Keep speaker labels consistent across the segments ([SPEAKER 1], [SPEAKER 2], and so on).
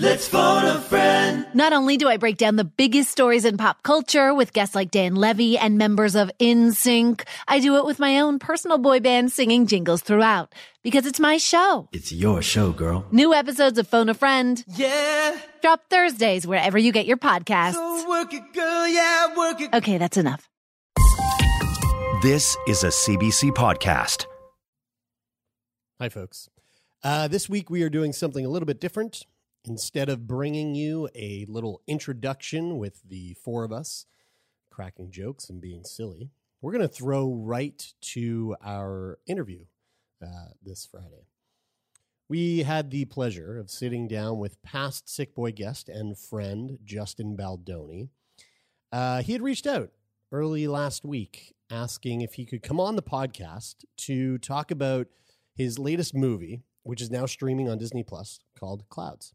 [SPEAKER 1] let's phone a friend.
[SPEAKER 2] Not only do I break down the biggest stories in pop culture with guests like Dan Levy and members of NSYNC, I do it with my own personal boy band singing jingles throughout because it's my show.
[SPEAKER 1] It's your show, girl.
[SPEAKER 2] New episodes of Phone a Friend
[SPEAKER 1] Yeah.
[SPEAKER 2] drop Thursdays wherever you get your podcasts.
[SPEAKER 1] So work it, girl. Yeah, work it.
[SPEAKER 2] Okay, that's enough.
[SPEAKER 3] This is a CBC podcast.
[SPEAKER 4] Hi, folks. Uh, this week we are doing something a little bit different. Instead of bringing you a little introduction with the four of us cracking jokes and being silly, we're going to throw right to our interview uh, this Friday. We had the pleasure of sitting down with past Sickboy guest and friend Justin Baldoni. Uh, he had reached out early last week asking if he could come on the podcast to talk about his latest movie, which is now streaming on Disney Plus, called Clouds.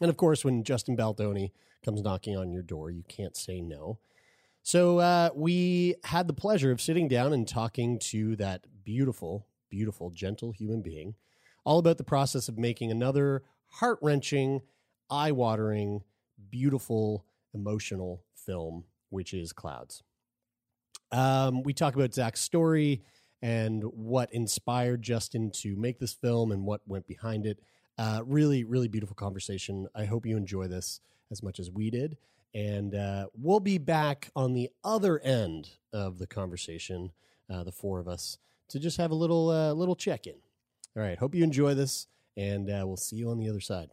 [SPEAKER 4] And of course, when Justin Baldoni comes knocking on your door, you can't say no. So uh, we had the pleasure of sitting down and talking to that beautiful, beautiful, gentle human being, all about the process of making another heart wrenching, eye watering, beautiful, emotional film, which is Clouds. Um, we talk about Zach's story and what inspired Justin to make this film and what went behind it. Uh, really, really beautiful conversation. I hope you enjoy this as much as we did. And uh, we'll be back on the other end of the conversation, uh, the four of us, to just have a little uh, little check in. All right, hope you enjoy this, and uh, we'll see you on the other side.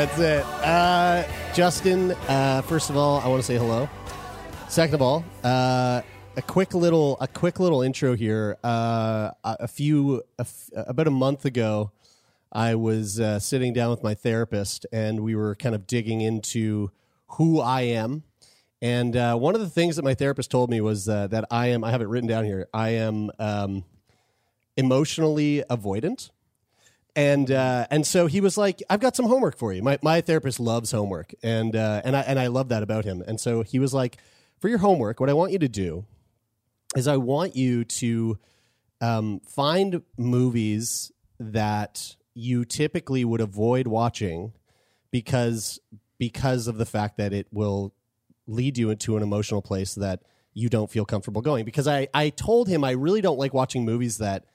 [SPEAKER 4] That's it. Uh, Justin, uh, first of all, I want to say hello. Second of all, uh, a quick little a quick little intro here. Uh, a few a f- about a month ago, I was uh, sitting down with my therapist, and we were kind of digging into who I am. And uh, one of the things that my therapist told me was uh, that I am. I have it written down here. I am um, emotionally avoidant and uh, and so he was like, "I've got some homework for you." My my therapist loves homework, and uh, and I and I love that about him. And so he was like, "For your homework, what I want you to do is I want you to um, find movies that you typically would avoid watching because because of the fact that it will lead you into an emotional place that you don't feel comfortable going. Because I I told him I really don't like watching movies that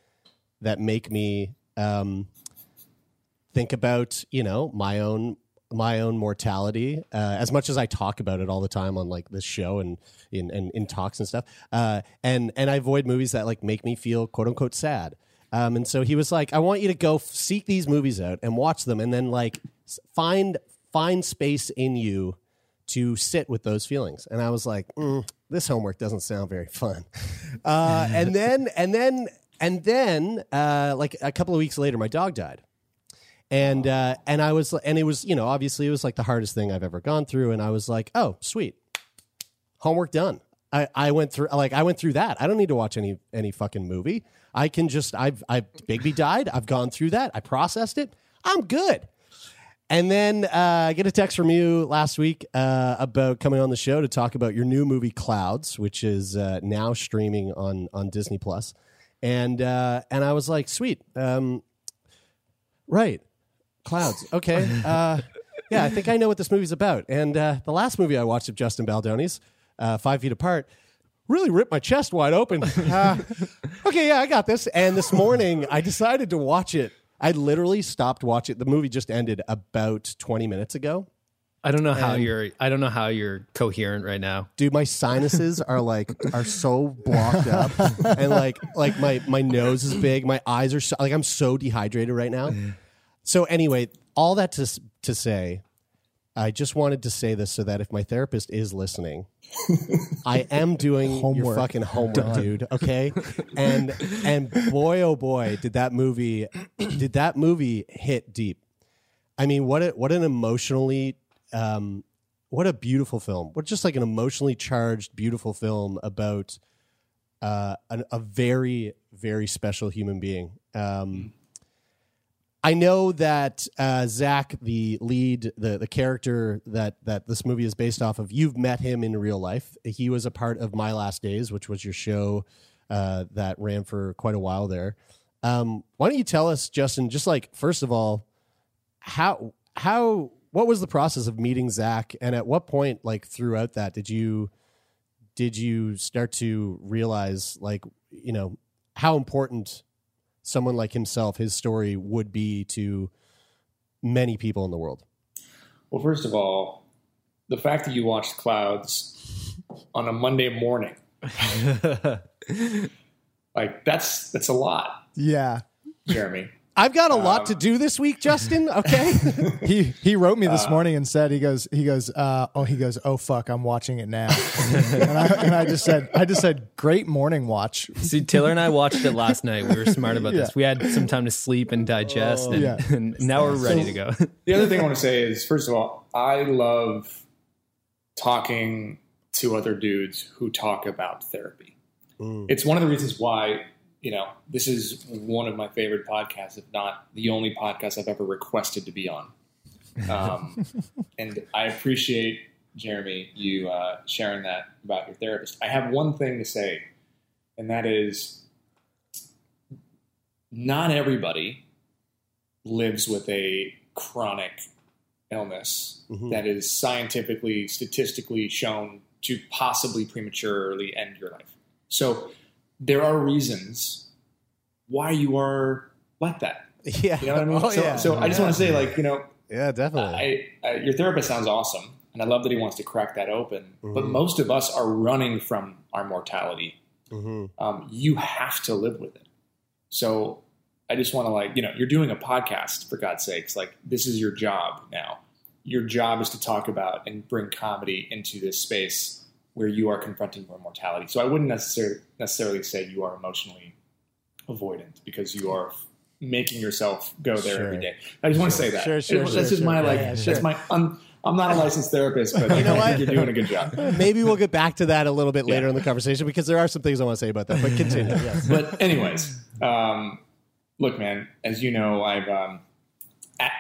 [SPEAKER 4] that make me um, think about you know my own my own mortality uh, as much as I talk about it all the time on like this show and in and in talks and stuff uh, and and I avoid movies that like make me feel quote unquote sad. Um, and so he was like I want you to go f- seek these movies out and watch them and then like find find space in you to sit with those feelings. And I was like mm, this homework doesn't sound very fun. Uh, and then and then and then uh, like a couple of weeks later my dog died and uh, and I was and it was you know obviously it was like the hardest thing I've ever gone through, and I was like, oh sweet, homework done. I, I went through like I went through that. I don't need to watch any any fucking movie. I can just I've I've Bigby died. I've gone through that. I processed it. I'm good. And then uh, I get a text from you last week uh, about coming on the show to talk about your new movie Clouds, which is uh, now streaming on on Disney Plus. And uh, and I was like, sweet, um, right, Clouds. Okay, uh, yeah, I think I know what this movie's about. And uh, the last movie I watched of Justin Baldoni's, uh, Five Feet Apart, really ripped my chest wide open. Uh, okay, yeah, I got this. And this morning, I decided to watch it. I literally stopped watching. The movie just ended about 20 minutes ago.
[SPEAKER 5] I don't know how
[SPEAKER 4] And-
[SPEAKER 5] you're. I don't know how you're coherent right now.
[SPEAKER 4] Dude, my sinuses are like are so blocked up, and like like my my nose is big, my eyes are so, like I'm so dehydrated right now. So anyway, all that to to say, I just wanted to say this so that if my therapist is listening, I am doing your fucking homework, dude. Okay, and and boy, oh boy, did that movie did that movie hit deep. I mean, what a, what an emotionally um, what a beautiful film. What just like an emotionally charged, beautiful film about uh, an, a very very special human being. Um, I know that uh, Zach, the lead, the the character that that this movie is based off of, you've met him in real life. He was a part of My Last Days, which was your show uh, that ran for quite a while there. Um, why don't you tell us, Justin? Just like first of all, how how what was the process of meeting Zach, and at what point, like throughout that, did you did you start to realize, like you know, how important someone like himself, his story would be to many people in the world?
[SPEAKER 6] Well, first of all, the fact that you watched Clouds on a Monday morning, like that's that's a lot,
[SPEAKER 7] Yeah.
[SPEAKER 6] Jeremie.
[SPEAKER 4] I've got a lot to do this week, Justin. Okay.
[SPEAKER 7] He he wrote me
[SPEAKER 6] Uh,
[SPEAKER 7] this morning and said he goes he goes uh, oh he goes oh fuck I'm watching it now and, I, and I just said I just said great morning watch
[SPEAKER 5] See, Taylor and I watched it last night. We were smart about
[SPEAKER 7] Yeah.
[SPEAKER 5] this. We had some time to sleep and digest, and,
[SPEAKER 7] Yeah.
[SPEAKER 5] and now we're ready to go.
[SPEAKER 6] The other thing I want to say is, first of all, I love talking to other dudes who talk about therapy. It's one of the reasons why, you know, this is one of my favorite podcasts, if not the only podcast I've ever requested to be on. Um, and I appreciate, Jeremie, you uh, sharing that about your therapist. I have one thing to say, and that is not everybody lives with a chronic illness that is scientifically, statistically shown to possibly prematurely end your life. So there are reasons why you are like that.
[SPEAKER 4] yeah.
[SPEAKER 6] You know what I mean?
[SPEAKER 4] Oh,
[SPEAKER 6] so,
[SPEAKER 4] yeah.
[SPEAKER 6] so I just want to say, like, you know,
[SPEAKER 4] yeah, definitely.
[SPEAKER 6] I, I, your therapist sounds awesome, and I love that he wants to crack that open.
[SPEAKER 4] Mm-hmm.
[SPEAKER 6] But most of us are running from our mortality.
[SPEAKER 4] Mhm.
[SPEAKER 6] Um, you have to live with it. So I just want to like, you know, you're doing a podcast for God's sakes. Like this is your job now. Your job is to talk about and bring comedy into this space where you are confronting your mortality. So I wouldn't necessarily necessarily say you are emotionally avoidant because you are making yourself go there
[SPEAKER 4] Sure.
[SPEAKER 6] every day. I just want to say that.
[SPEAKER 4] Sure, sure,
[SPEAKER 6] It-
[SPEAKER 4] sure,
[SPEAKER 6] That's just my like.
[SPEAKER 4] Yeah, yeah,
[SPEAKER 6] That's my. I'm, I'm not a licensed therapist, but you
[SPEAKER 4] know what?
[SPEAKER 6] you're doing a good job.
[SPEAKER 4] Maybe we'll get back to that a little bit later
[SPEAKER 6] Yeah.
[SPEAKER 4] in the conversation because there are some things I want to say about that. But continue. yes.
[SPEAKER 6] but anyways, um, look, man. As you know, I've um,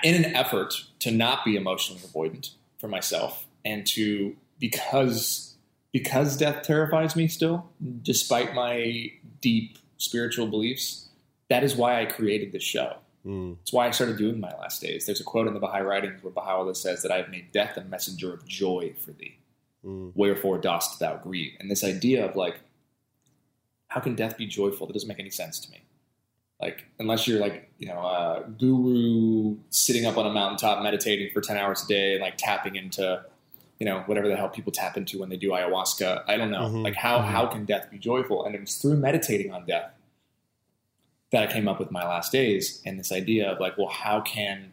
[SPEAKER 6] in an effort to not be emotionally avoidant for myself, and to because because death terrifies me still, despite my deep spiritual beliefs. That is why I created this show. Hmm. It's why I started doing my last days. There's a quote in the Baha'i writings where Baha'u'llah says that I have made death a messenger of joy for thee. Hmm. Wherefore dost thou grieve? And this idea of like, how can death be joyful? That doesn't make any sense to me. Like, unless you're like, you know, a guru sitting up on a mountaintop meditating for 10 hours a day, and like tapping into, you know, whatever the hell people tap into when they do ayahuasca. I don't know. Mm-hmm. Like, how, mm-hmm. how can death be joyful? And it was through meditating on death that I came up with my last days and this idea of like, well, how can,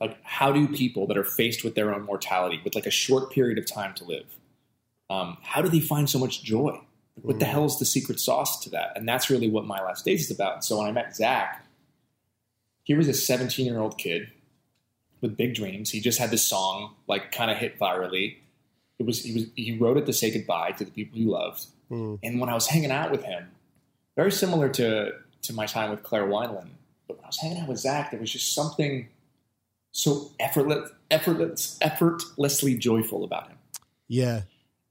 [SPEAKER 6] like, how do people that are faced with their own mortality with like a short period of time to live, um, how do they find so much joy? What the mm-hmm. hell is the secret sauce to that? And that's really what my last days is about. And so when I met Zach, he was a 17 year old kid with big dreams. He just had this song like kind of hit virally. It was he was he wrote it to say goodbye to the people he loved. Hmm. And when I was hanging out with him, very similar to to my time with Claire Wineland, but when I was hanging out with Zach, there was just something so effortless, effortless, effortlessly joyful about him.
[SPEAKER 4] Yeah.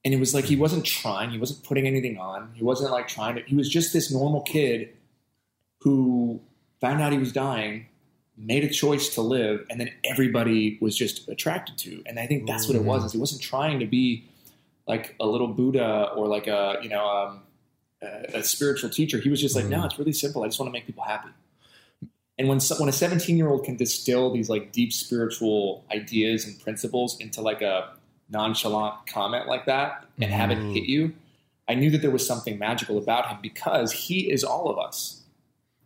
[SPEAKER 6] And it was like he wasn't trying, he wasn't putting anything on, he wasn't like trying to. He was just this normal kid who found out he was dying, made a choice to live, and then everybody was just attracted to. And I think that's what it was. Mm-hmm. He wasn't trying to be like a little Buddha or like a you know um, a, a spiritual teacher. He was just like, no, mm-hmm. it's really simple. I just want to make people happy. And when so- when a 17 year old can distill these like deep spiritual ideas and principles into like a nonchalant comment like that and have it mm-hmm. hit you, I knew that there was something magical about him because he is all of us.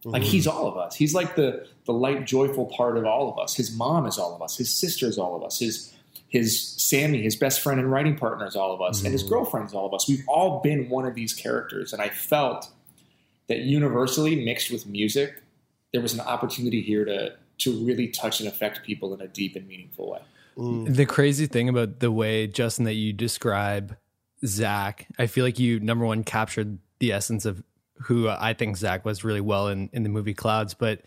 [SPEAKER 6] Like mm-hmm. he's all of us. He's like the the light, joyful part of all of us. His mom is all of us. His sister is all of us. His his Sammy, his best friend and writing partners, all of us, and his mm-hmm. girlfriends, all of us. We've all been one of these characters, and I felt that universally mixed with music, there was an opportunity here to to really touch and affect people in a deep and meaningful way. Mm.
[SPEAKER 5] The crazy thing about the way Justin that you describe Zach, I feel like you number one captured the essence of who uh, I think Zach was really well in in the movie Clouds, but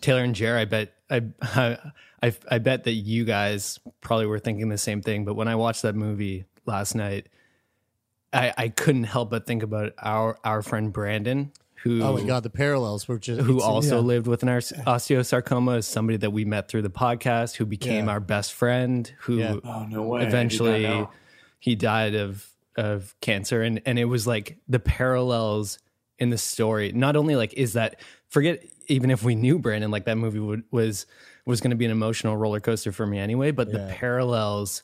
[SPEAKER 5] Taylor and Jer, I bet I, I I bet that you guys probably were thinking the same thing. But when I watched that movie last night, I I couldn't help but think about our our friend Brandon, who
[SPEAKER 4] Oh my god, the parallels were just
[SPEAKER 5] who also
[SPEAKER 7] yeah.
[SPEAKER 5] lived with an osteosarcoma is somebody that we met through the podcast who became
[SPEAKER 7] Yeah.
[SPEAKER 5] our best friend who
[SPEAKER 4] Yeah.
[SPEAKER 6] Oh no way! I did not
[SPEAKER 5] eventually he died of of cancer and and it was like the parallels in the story not only like is that forget even if we knew Brandon like that movie would, was was going to be an emotional roller coaster for me anyway but the parallels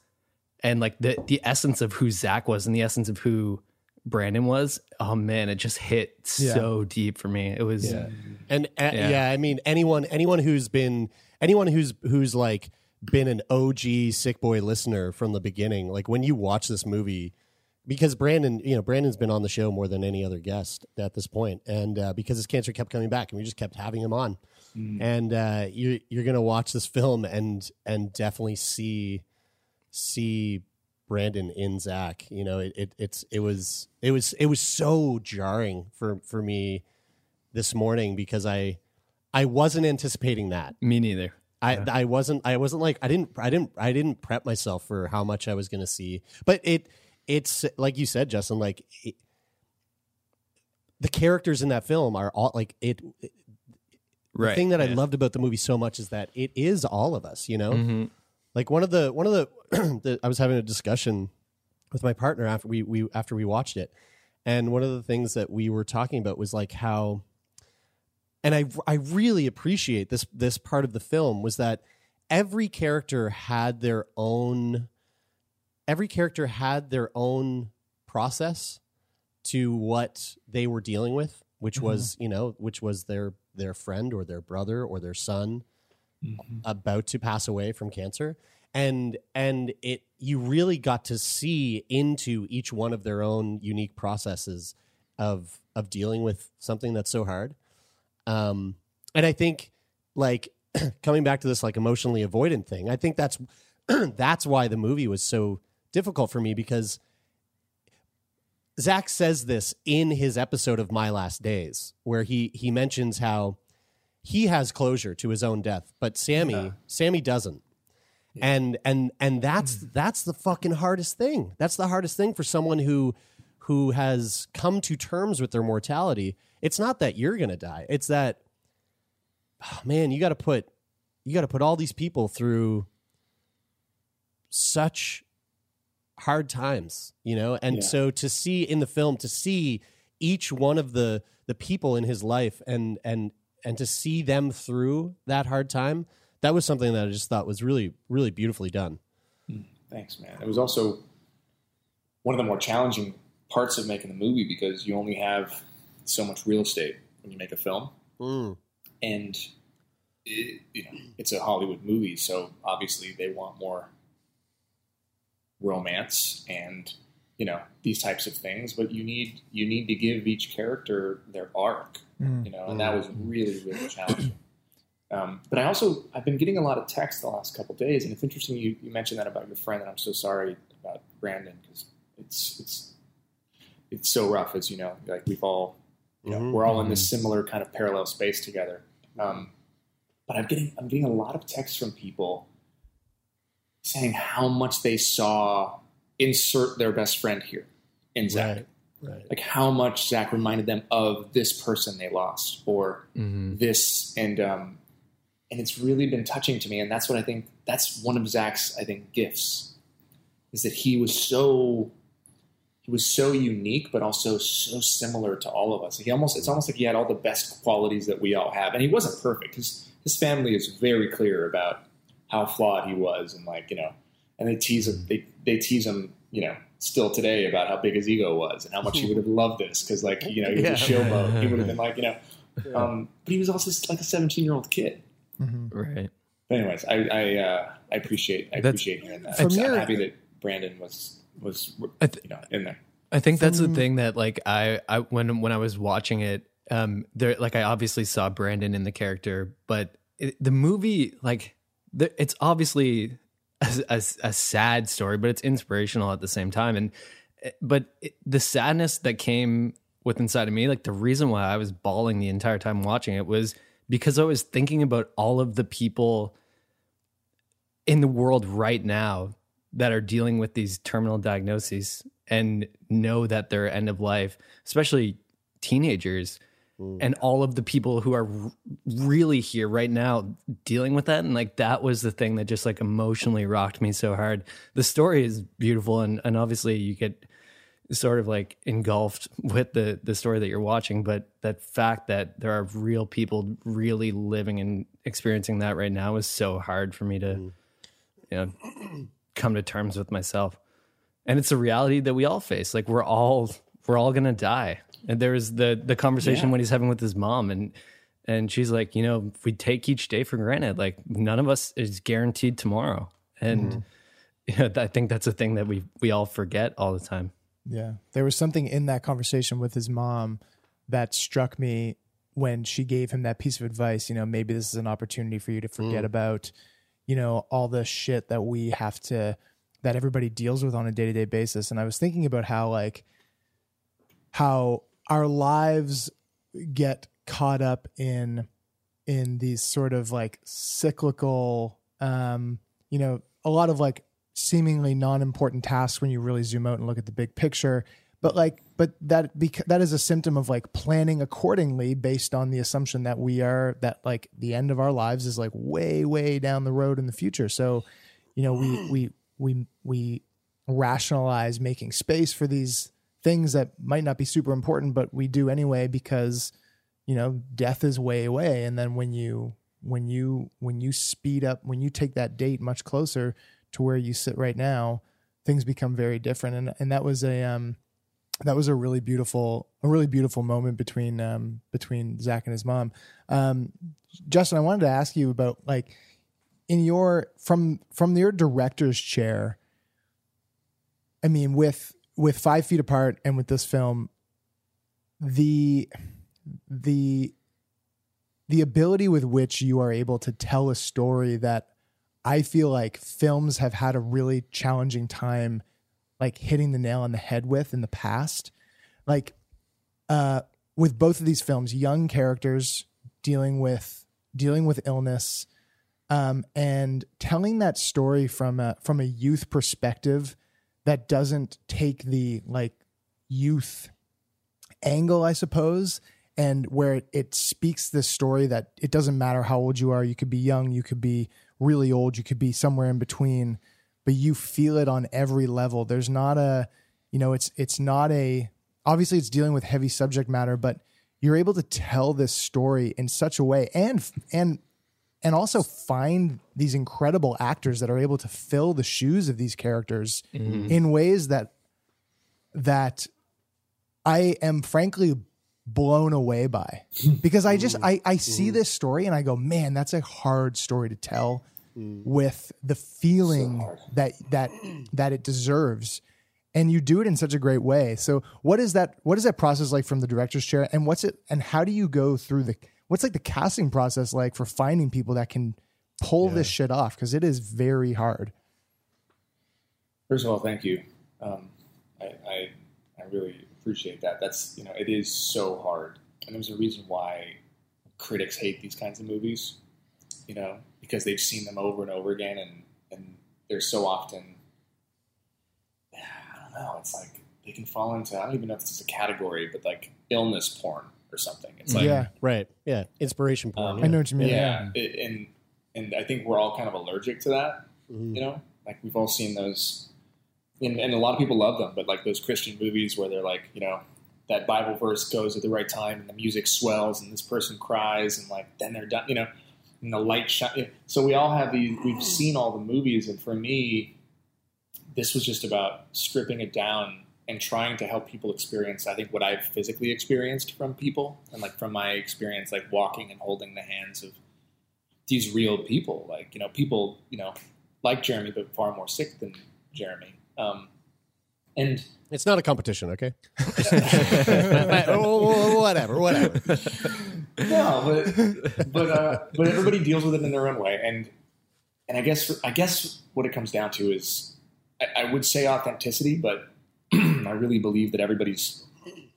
[SPEAKER 5] and like the the essence of who Zach was and the essence of who Brandon was oh man it just hit so deep for me it was yeah.
[SPEAKER 4] And uh,
[SPEAKER 5] Yeah.
[SPEAKER 4] yeah. I mean anyone anyone who's been anyone who's who's like been an OG Sickboy listener from the beginning, like when you watch this movie, because Brandon, you know, Brandon's been on the show more than any other guest at this point, and uh, because his cancer kept coming back, and we just kept having him on, and uh, you you're gonna watch this film and and definitely see see Brandon in Zach. You know, it, it it's it was it was it was so jarring for for me this morning because I I wasn't anticipating that.
[SPEAKER 5] me neither
[SPEAKER 4] I I wasn't I wasn't like I didn't I didn't I didn't prep myself for how much I was going to see. But it it's like you said Justin like it, the characters in that film are all like it the
[SPEAKER 5] right
[SPEAKER 4] thing that I loved about the movie so much is that it is all of us, you know?
[SPEAKER 5] Mhm.
[SPEAKER 4] Like one of the one of the, the I was having a discussion with my partner after we we after we watched it. And one of the things that we were talking about was like how and I I really appreciate this this part of the film was that every character had their own every character had their own process to what they were dealing with, which was, you know, which was their their friend or their brother or their son about to pass away from cancer. And and it you really got to see into each one of their own unique processes of of dealing with something that's so hard. Um and I think like coming back to this like emotionally avoidant thing, I think that's that's why the movie was so difficult for me because Zach says this in his episode of My Last Days, where he he mentions how he has closure to his own death, but Sammy Sammy doesn't. And and and that's hmm. that's the fucking hardest thing. That's the hardest thing for someone who who has come to terms with their mortality. It's not that you're going to die. It's that oh, man, you got to put you got to put all these people through such hard times, you know? And
[SPEAKER 6] Yeah.
[SPEAKER 4] so to see in the film to see each one of the the people in his life and and and to see them through that hard time, that was something that I just thought was really really beautifully done.
[SPEAKER 6] Thanks, man. It was also one of the more challenging parts of making the movie because you only have so much real estate when you make a film,
[SPEAKER 4] Mm.
[SPEAKER 6] and it, you know it's a Hollywood movie, so obviously they want more romance and you know these types of things. But you need you need to give each character their arc, you know, and that was really really challenging. Um, but I also I've been getting a lot of text the last couple days, and it's interesting you, you mentioned that about your friend, and I'm so sorry about Brandon because it's it's it's so rough, as you know. Like we've all you know,
[SPEAKER 4] Mhm.
[SPEAKER 6] we're all in this similar kind of parallel space together. Um, but I'm getting I'm getting a lot of texts from people saying how much they saw insert their best friend here in Zach
[SPEAKER 4] Right. Right.
[SPEAKER 6] like how much Zach reminded them of this person they lost or this and um and it's really been touching to me and that's what I think that's one of Zach's I think gifts is that he was so he was so unique but also so similar to all of us he almost it's almost like he had all the best qualities that we all have and he wasn't perfect his his family is very clear about how flawed he was and like you know and they tease him they, they tease him you know still today about how big his ego was and how much he would have loved this because like you know he was
[SPEAKER 4] Yeah.
[SPEAKER 6] a showboat. He would have been like you know um, but he was also like a 17 year old kid
[SPEAKER 5] right.
[SPEAKER 6] But anyways, I I, uh, I appreciate I
[SPEAKER 5] That's-
[SPEAKER 6] appreciate hearing that. I'm
[SPEAKER 7] your-
[SPEAKER 6] happy that Brandon was was
[SPEAKER 5] th-
[SPEAKER 6] you know in there.
[SPEAKER 5] I think that's the thing that like I, I when when I was watching it, um, there like I obviously saw Brandon in the character, but it, the movie like the, it's obviously a, a, a sad story, but it's inspirational at the same time. And eh, but it, the sadness that came with inside of me, like the reason why I was bawling the entire time watching it was because I was thinking about all of the people in the world right now that are dealing with these terminal diagnoses and know that they're end of life, especially teenagers Mm. and all of the people who are really here right now dealing with that and like that was the thing that just like emotionally rocked me so hard. The story is beautiful and and obviously you get sort of like engulfed with the the story that you're watching but that fact that there are real people really living and experiencing that right now is so hard for me to mm. you know come to terms with myself. And it's a reality that we all face. Like we're all we're all gonna die and there was the the conversation
[SPEAKER 6] Yeah.
[SPEAKER 5] when he's having with his mom and and she's like you know if we take each day for granted like none of us is guaranteed tomorrow and mm-hmm. you know, i think that's a thing that we we all forget all the time
[SPEAKER 7] Yeah. There was something in that conversation with his mom that struck me when she gave him that piece of advice. You know, maybe this is an opportunity for you to forget mm. about, you know, all the shit that we have to, that everybody deals with on a day to day basis. And I was thinking about how, like, how our lives get caught up in in these sort of like cyclical um you know a lot of like seemingly non-important tasks when you really zoom out and look at the big picture. But like but that bec- that is a symptom of like planning accordingly based on the assumption that we are that like the end of our lives is like way way down the road in the future. So you know we we we we rationalize making space for these things that might not be super important but we do anyway because you know death is way away. And then when you when you when you speed up when you take that date much closer to where you sit right now things become very different. And and that was a um that was a really beautiful a really beautiful moment between um between Zach and his mom. Um Justin I wanted to ask you about like in your from from your director's chair I mean with with 5 feet apart and with this film the the the ability with which you are able to tell a story that I feel like films have had a really challenging time like hitting the nail on the head with in the past. Like uh with both of these films, young characters dealing with dealing with illness um and telling that story from a from a youth perspective that doesn't take the like youth angle, I suppose, and where it, it speaks this story that it doesn't matter how old you are. You could be young, you could be really old, you could be somewhere in between, but you feel it on every level. There's not a, you know, it's it's not a. Obviously, it's dealing with heavy subject matter, but you're able to tell this story in such a way, and and and also find these incredible actors that are able to fill the shoes of these characters mm-hmm. in ways that that I am frankly blown away by because I just I I see mm-hmm. this story and I go, man, that's a hard story to tell mm-hmm. with the feeling that that that it deserves. And you do it in such a great way. So what is that what is that process like from the director's chair? And what's it and how do you go through the what's like the casting process like for finding people that can pull this shit off? Because it is very hard.
[SPEAKER 6] First of all, thank you. Um, I, I I really appreciate that. That's you know it is so hard, and there's a reason why critics hate these kinds of movies. You know because they've seen them over and over again, and and they're so often. I don't know. It's like they can fall into I don't even know if this is a category, but like illness porn or something. It's like
[SPEAKER 7] yeah.
[SPEAKER 4] Right. Yeah. Inspiration porn.
[SPEAKER 6] Um,
[SPEAKER 7] I know what you mean.
[SPEAKER 6] yeah, it- and and I think we're all kind of allergic to that. You know, like we've all seen those, and, and a lot of people love them. But like those Christian movies where they're like, you know, that Bible verse goes at the right time, and the music swells, and this person cries, and like then they're done. You know, and the light shine. So we all have these. We've seen all the movies, and for me, this was just about stripping it down and trying to help people experience. I think what I've physically experienced from people, and like from my experience, like walking and holding the hands of these real people, like you know, people you know like Jeremie, but far more sick than Jeremie. Um, and
[SPEAKER 4] It's not a competition, okay? Oh, whatever, whatever.
[SPEAKER 6] no, but but uh, but everybody deals with it in their own way, and and I guess I guess what it comes down to is I, I would say authenticity, but I really believe that everybody's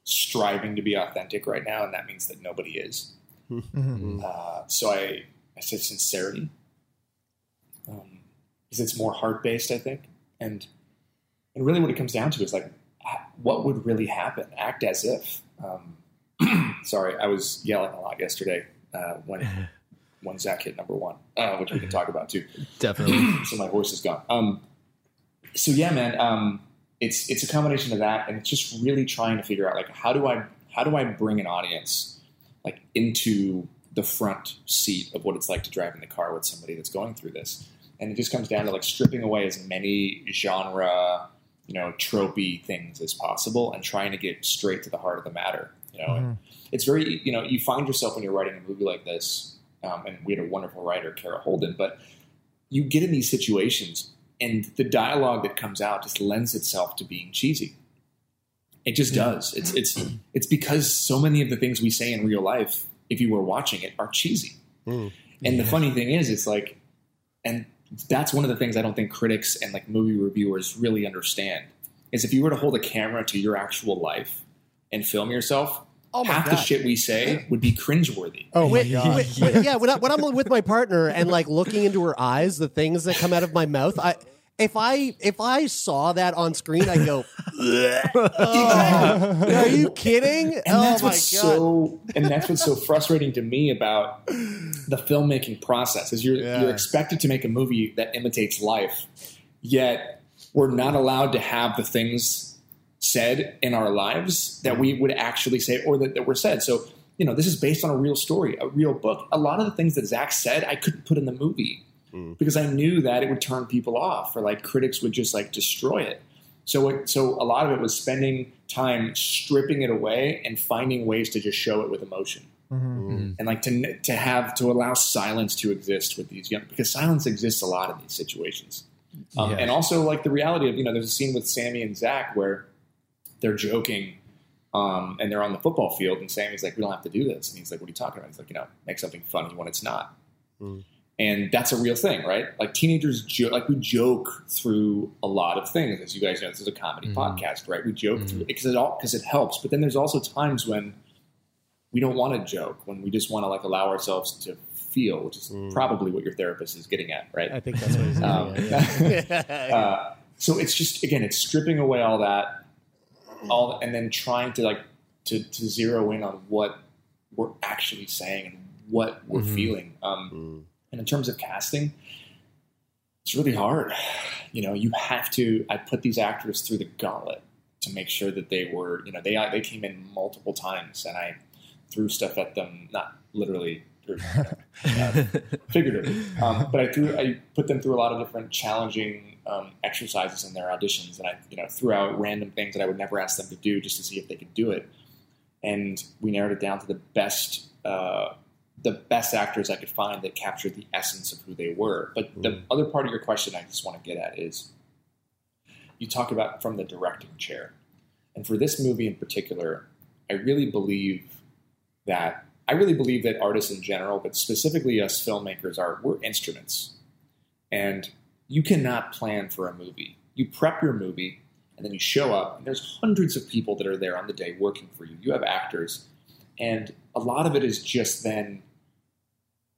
[SPEAKER 6] striving to be authentic right now, and that means that nobody is. Uh, so I I said sincerity, um, because it's more heart based, I think, and and really what it comes down to is like what would really happen. Act as if. Um, sorry, I was yelling a lot yesterday uh, when when Zach hit number one, uh, which we can talk about too.
[SPEAKER 5] Definitely.
[SPEAKER 6] so my voice is gone. Um, so yeah, man, um, it's it's a combination of that, and it's just really trying to figure out like how do I how do I bring an audience like into the front seat of what it's like to drive in the car with somebody that's going through this, and it just comes down to like stripping away as many genre, you know, tropey things as possible, and trying to get straight to the heart of the matter. You know, and it's very you know you find yourself when you're writing a movie like this, um, and we had a wonderful writer, Kara Holden, but you get in these situations and the dialogue that comes out just lends itself to being cheesy. It just hmm. does. It's it's it's because so many of the things we say in real life, if you were watching it, are cheesy. Hmm. And the funny thing is, it's like, and that's one of the things I don't think critics and like movie reviewers really understand is if you were to hold a camera to your actual life and film yourself,
[SPEAKER 4] Oh my
[SPEAKER 6] half the shit we say would be cringeworthy.
[SPEAKER 7] Oh my
[SPEAKER 4] Wait,
[SPEAKER 7] god.
[SPEAKER 4] wait, wait, yeah, when, I, when I'm with my partner and like looking into her eyes, the things that come out of my mouth, I if I if I saw that on screen, I go, "Oh, are you kidding?
[SPEAKER 6] and
[SPEAKER 4] oh
[SPEAKER 6] that's
[SPEAKER 4] my god!
[SPEAKER 6] so and that's what's so frustrating to me about the filmmaking process is you're
[SPEAKER 4] Yeah.
[SPEAKER 6] you're expected to make a movie that imitates life yet we're not allowed to have the things said in our lives that we would actually say or that, that were said. So you know this is based on a real story a real book. A lot of the things that zach said i couldn't put in the movie hmm. because i knew that it would turn people off or like critics would just like destroy it. So, it, so a lot of it was spending time stripping it away and finding ways to just show it with emotion, mm-hmm. Hmm. Mm-hmm. and like to to have to allow silence to exist with these young because silence exists a lot in these situations, um,
[SPEAKER 5] Yeah.
[SPEAKER 6] and also like the reality of you know there's a scene with Sammy and Zach where they're joking. Um, and they're on the football field, and Sammy's like, "We don't have to do this." And he's like, "What are you talking about?" He's like, "You know, make something funny when it's not." and that's a real thing, right? Like teenagers, jo- like we joke through a lot of things, as you guys know. This is a comedy podcast, right? We joke through because it all because it helps. But then there's also times when we don't want to joke, when we just want to like allow ourselves to feel, which is probably what your therapist is getting at, right?
[SPEAKER 4] I think that's what he's
[SPEAKER 6] Um,
[SPEAKER 4] saying. yeah.
[SPEAKER 6] uh, so it's just again, it's stripping away all that, all, and then trying to like to, to zero in on what we're actually saying and what we're feeling. Um, And in terms of casting, it's really hard. You know, you have to. I put these actors through the gauntlet to make sure that they were. You know, they they came in multiple times, and I threw stuff at them, not literally. Or, uh, figuratively, um, but I threw I put them through a lot of different challenging um, exercises in their auditions, and I you know threw out random things that I would never ask them to do just to see if they could do it, and we narrowed it down to the best uh, the best actors I could find that captured the essence of who they were. But the other part of your question I just want to get at is you talk about from the directing chair. And for this movie in particular, I really believe that I really believe that artists in general, but specifically us filmmakers are we're instruments. And you cannot plan for a movie. You prep your movie and then you show up and there's hundreds of people that are there on the day working for you. You have actors and a lot of it is just then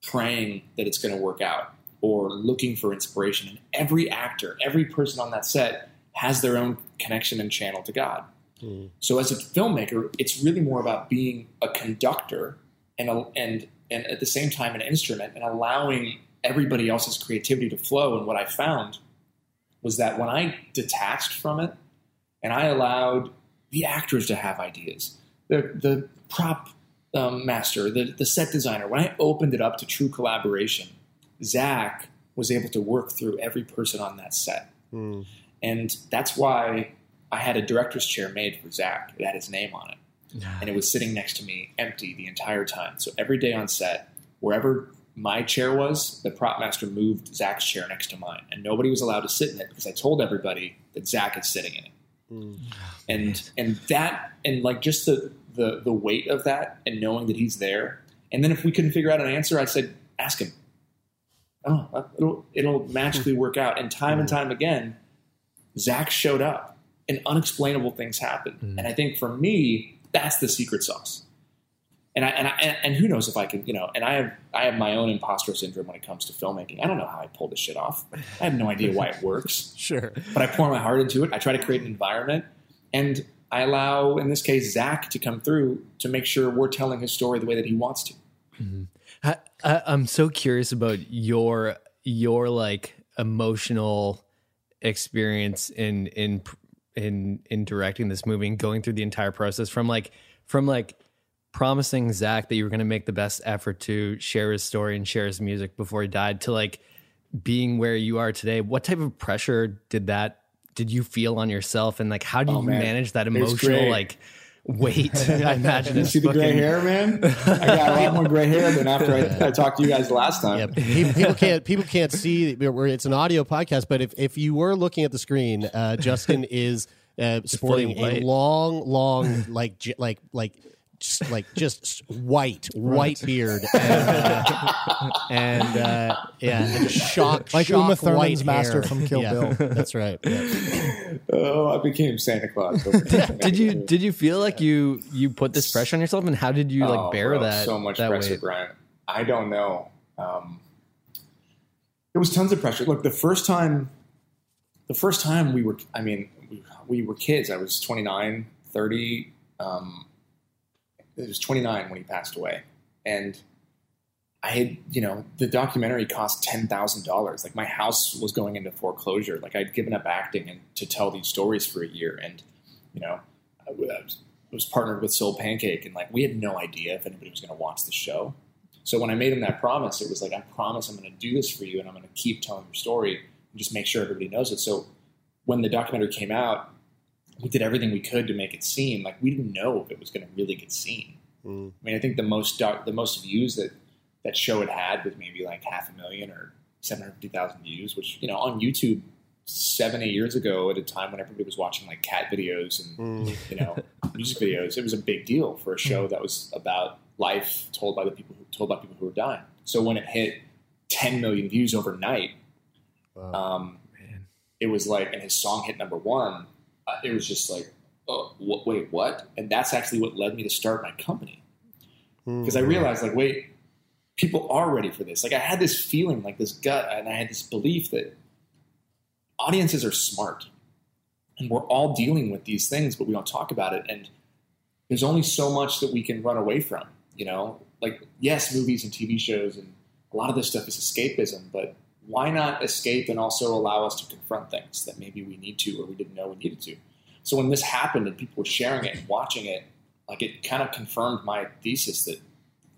[SPEAKER 6] praying that it's going to work out or looking for inspiration. And every actor, every person on that set has their own connection and channel to God. Hmm. So as a filmmaker, it's really more about being a conductor and a, and and at the same time an instrument and allowing everybody else's creativity to flow. And what I found was that when I detached from it and I allowed the actors to have ideas, the the prop um, master, the the set designer, when I opened it up to true collaboration, Zach was able to work through every person on that set. And that's why I had a director's chair made for Zach. It had his name on it. And it was sitting next to me empty the entire time. So every day on set, wherever my chair was, the prop master moved Zach's chair next to mine, and nobody was allowed to sit in it because I told everybody that Zach is sitting in it. Hmm. And and that and like just the the the weight of that and knowing that he's there. And then if we couldn't figure out an answer, I said, ask him. Oh, it'll it'll magically work out. And time and hmm. time again, Zach showed up, and unexplainable things happened. Hmm. And I think for me, that's the secret sauce. And I, and I and, who knows if I can, you know, and I have I have my own imposter syndrome when it comes to filmmaking. I don't know how I pull this shit off. I have no idea why it works
[SPEAKER 4] Sure.
[SPEAKER 6] but I pour my heart into it. I try to create an environment, and I allow, in this case, Zach to come through to make sure we're telling his story the way that he wants to. Mm-hmm.
[SPEAKER 5] I, I, I'm so curious about your your like emotional experience in in in in directing this movie and going through the entire process from like from like promising Zach that you were going to make the best effort to share his story and share his music before he died to like being where you are today. What type of pressure did that did you feel on yourself and like how do you
[SPEAKER 6] Oh,
[SPEAKER 5] manage that emotional like weight? I imagine
[SPEAKER 6] You
[SPEAKER 5] it's
[SPEAKER 6] see the gray hair, man? I got a lot more gray hair than after I, I talked to you guys last time.
[SPEAKER 4] Yeah, people, people can't people can't see. we're- It's an audio podcast, but if, if you were looking at the screen, uh, Justin is uh, sporting a long, long like j- like like just like just white white beard and uh, and uh, yeah, and just shock
[SPEAKER 7] Like
[SPEAKER 4] shock
[SPEAKER 7] Uma Thurman's
[SPEAKER 4] white
[SPEAKER 7] master
[SPEAKER 4] hair.
[SPEAKER 7] from Kill
[SPEAKER 4] Yeah,
[SPEAKER 7] Bill.
[SPEAKER 4] That's right. Yeah.
[SPEAKER 6] Oh, I became Santa Claus.
[SPEAKER 5] did you did you feel like you you put this pressure on yourself and how did you like
[SPEAKER 6] Oh,
[SPEAKER 5] bear
[SPEAKER 6] bro,
[SPEAKER 5] that
[SPEAKER 6] So much
[SPEAKER 5] that
[SPEAKER 6] pressure,
[SPEAKER 5] weight?
[SPEAKER 6] Brian. I don't know. Um, there was tons of pressure. Look, the first time, the first time we were, I mean, we, we were kids. I was 29, 30. Um, it was 29 when he passed away. And I had, you know, the documentary cost $10,000. Like my house was going into foreclosure. Like I'd given up acting and to tell these stories for a year. And, you know, I was, I was partnered with SoulPancake and like we had no idea if anybody was going to watch the show. So when I made him that promise, it was like, I promise I'm going to do this for you and I'm going to keep telling your story and just make sure everybody knows it. So when the documentary came out, we did everything we could to make it seem like we didn't know if it was going to really get seen. I mean, I think the most doc- the most views that that show had had was maybe like half a million or seven hundred fifty thousand views, which you know on YouTube seven eight years ago at a time when everybody was watching like cat videos and you know music videos, it was a big deal for a show that was about life told by the people who told by people who were dying. So when it hit ten million views overnight, um, it was like, and his song hit number one. Uh, it was just like, oh, wh- wait, what? And that's actually what led me to start my company because I realized, like, wait, people are ready for this. Like, I had this feeling, like this gut, and I had this belief that audiences are smart, and we're all dealing with these things, but we don't talk about it. And there's only so much that we can run away from. You know, like yes, movies and TV shows and a lot of this stuff is escapism, but why not escape and also allow us to confront things that maybe we need to or we didn't know we needed to? So when this happened and people were sharing it and watching it, like it kind of confirmed my thesis that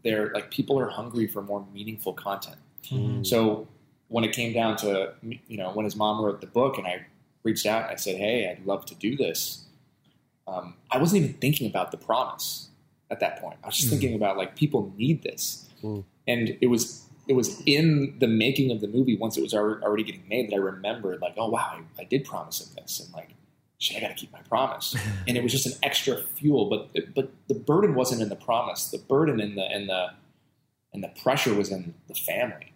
[SPEAKER 6] they're like people are hungry for more meaningful content. Hmm. So when it came down to you know when his mom wrote the book and I reached out and I said, "Hey, I'd love to do this." Um, I wasn't even thinking about the promise at that point. I was just hmm. thinking about like people need this, hmm. and it was it was in the making of the movie once it was already getting made that I remembered like, oh wow, I, I did promise him this, and like, shit, I got to keep my promise. and it was just an extra fuel, but but the burden wasn't in the promise. The burden in the and the and the pressure was in the family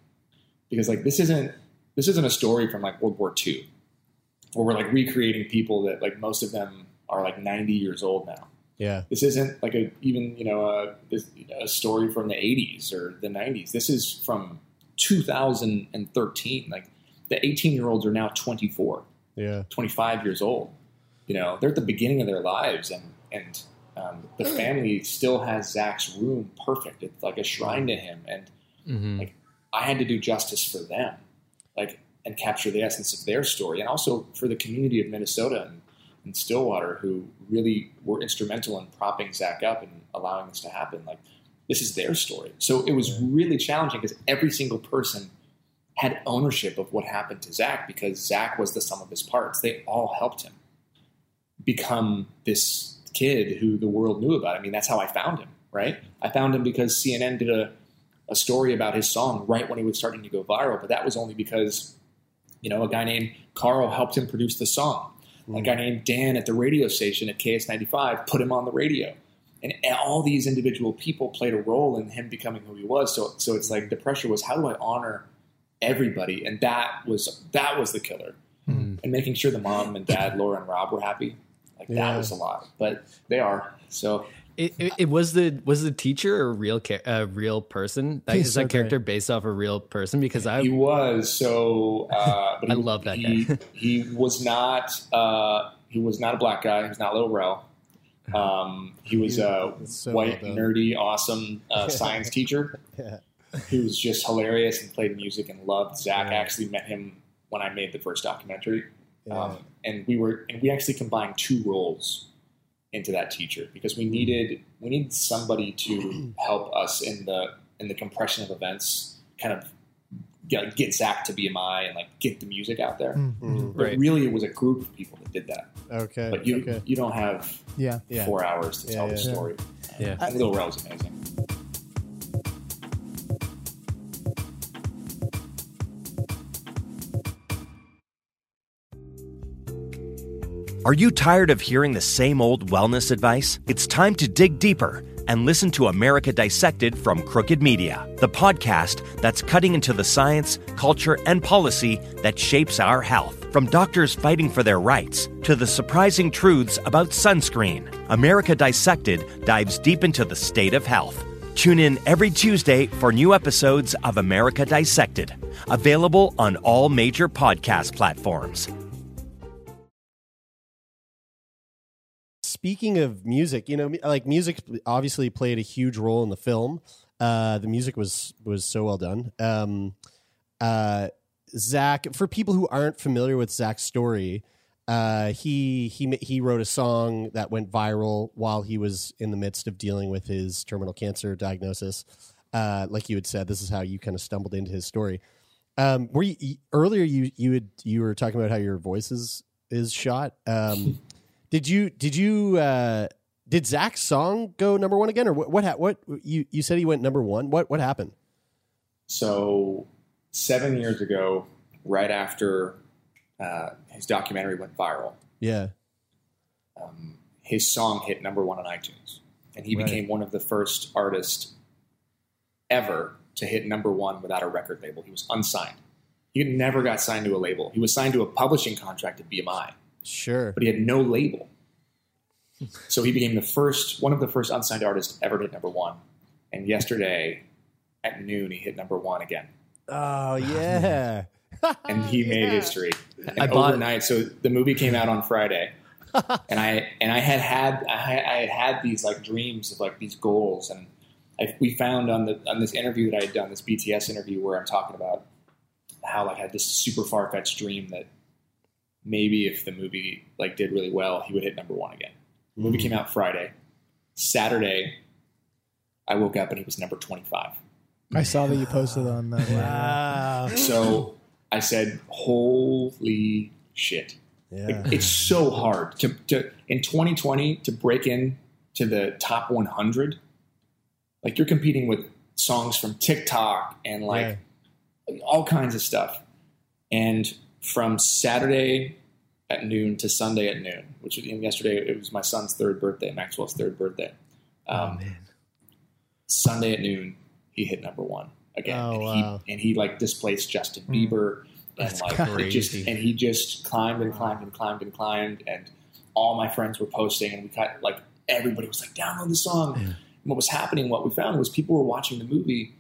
[SPEAKER 6] because like this isn't this isn't a story from like World War II where we're like recreating people that like most of them are like 90 years old now.
[SPEAKER 4] Yeah.
[SPEAKER 6] This isn't like a even you know a, this, a story from the 80s or the 90s. This is from 2013. Like the 18 year olds are now 24,
[SPEAKER 4] Yeah.
[SPEAKER 6] 25 years old. You know they're at the beginning of their lives, and and um, the family still has Zach's room perfect. It's like a shrine to him, and
[SPEAKER 5] Mm-hmm.
[SPEAKER 6] like I had to do justice for them, like and capture the essence of their story, and also for the community of Minnesota and, and Stillwater who really were instrumental in propping Zach up and allowing this to happen. Like this is their story, so it was really challenging because every single person had ownership of what happened to Zach because Zach was the sum of his parts. They all helped him become this kid who the world knew about. I mean, that's how I found him, right? I found him because CNN did a a story about his song right when he was starting to go viral, but that was only because you know a guy named Carl helped him produce the song. A guy named Dan at the radio station at KS95 put him on the radio. And all these individual people played a role in him becoming who he was. So, so it's like the pressure was, how do I honor everybody? And that was that was the killer. Hmm. And making sure the mom and dad, Laura and Rob, were happy. Like
[SPEAKER 4] Yeah.
[SPEAKER 6] that was a lot, but they are. So
[SPEAKER 5] It, it, it was the was the teacher a real cha- a real person? Like,
[SPEAKER 7] He's
[SPEAKER 5] is
[SPEAKER 7] so
[SPEAKER 5] that character based off a real person? Because I
[SPEAKER 6] he was so. Uh, but
[SPEAKER 5] I
[SPEAKER 6] he-
[SPEAKER 5] love that
[SPEAKER 6] he,
[SPEAKER 5] guy.
[SPEAKER 6] he was not. Uh, he was not a black guy. He was not Lil Rel. Um, he was a
[SPEAKER 4] so
[SPEAKER 6] white,
[SPEAKER 4] well
[SPEAKER 6] nerdy, awesome uh, science teacher
[SPEAKER 4] Yeah.
[SPEAKER 6] who was just hilarious and played music and loved Zach. I actually met him when I made the first documentary,
[SPEAKER 4] Yeah.
[SPEAKER 6] um, and we were and we actually combined two roles into that teacher because we needed we needed somebody to help us in the in the compression of events, kind of get, get Zach to BMI and like get the music out there.
[SPEAKER 4] Mm.
[SPEAKER 6] But
[SPEAKER 5] Right.
[SPEAKER 6] really, it was a group of people that did that.
[SPEAKER 4] Okay.
[SPEAKER 6] But you
[SPEAKER 4] okay.
[SPEAKER 6] you don't have
[SPEAKER 7] Yeah.
[SPEAKER 4] Yeah.
[SPEAKER 6] four hours to
[SPEAKER 4] Yeah,
[SPEAKER 6] tell
[SPEAKER 4] yeah.
[SPEAKER 6] the story.
[SPEAKER 5] yeah.
[SPEAKER 6] And Lil Rel was amazing.
[SPEAKER 3] Are you tired of hearing the same old wellness advice? It's time to dig deeper and listen to America Dissected from Crooked Media, the podcast that's cutting into the science, culture, and policy that shapes our health. From doctors fighting for their rights to the surprising truths about sunscreen, America Dissected dives deep into the state of health. Tune in every Tuesday for new episodes of America Dissected, available on all major podcast platforms.
[SPEAKER 4] Speaking of music, you know, like music obviously played a huge role in the film. Uh, the music was was so well done. Um, uh, Zach, for people who aren't familiar with Zach's story, uh, he he he wrote a song that went viral while he was in the midst of dealing with his terminal cancer diagnosis. Uh, like you had said, this is how you kind of stumbled into his story. Um, were you earlier? You you had you were talking about how your voice is is shot. Um, did you did you uh, did Zach's song go number one again, or what? What ha- what you you said he went number one? What what happened?
[SPEAKER 6] So seven years ago, right after uh, his documentary went viral,
[SPEAKER 4] Yeah,
[SPEAKER 6] um, his song hit number one on iTunes, and he
[SPEAKER 4] Right.
[SPEAKER 6] became one of the first artists ever to hit number one without a record label. He was unsigned. He never got signed to a label. He was signed to a publishing contract at BMI,
[SPEAKER 4] sure.
[SPEAKER 6] but he had no label. So he became the first, one of the first unsigned artists ever to hit number one. And yesterday at noon, he hit number one again.
[SPEAKER 4] Oh, oh yeah,
[SPEAKER 6] and he made history. And
[SPEAKER 5] I bought-
[SPEAKER 6] overnight, so the movie came out on Friday, and I and I had had I had, I had had these like dreams of like these goals, and I, we found on the on this interview that I had done, this BTS interview, where I'm talking about how like I had this super far fetched dream that maybe if the movie like did really well, he would hit number one again. The movie came hmm. out Friday. Saturday, I woke up and he was number twenty five.
[SPEAKER 7] I saw that you posted on that.
[SPEAKER 4] Wow.
[SPEAKER 6] So I said, "Holy shit!"
[SPEAKER 4] Yeah.
[SPEAKER 6] Like, it's so hard to, to in 2020 to break in to the top 100. Like you're competing with songs from TikTok and like all kinds of stuff. And from Saturday at noon to Sunday at noon, which was yesterday, it was my son's third birthday, Maxwell's third birthday. Um, Sunday at noon, he hit number one again,
[SPEAKER 4] Oh,
[SPEAKER 6] and,
[SPEAKER 4] wow.
[SPEAKER 6] he, and he like displaced Justin Bieber, and like it just and he just climbed and climbed and climbed and climbed, and all my friends were posting, and we got like everybody was like, download the song. And what was happening? What we found was people were watching the movie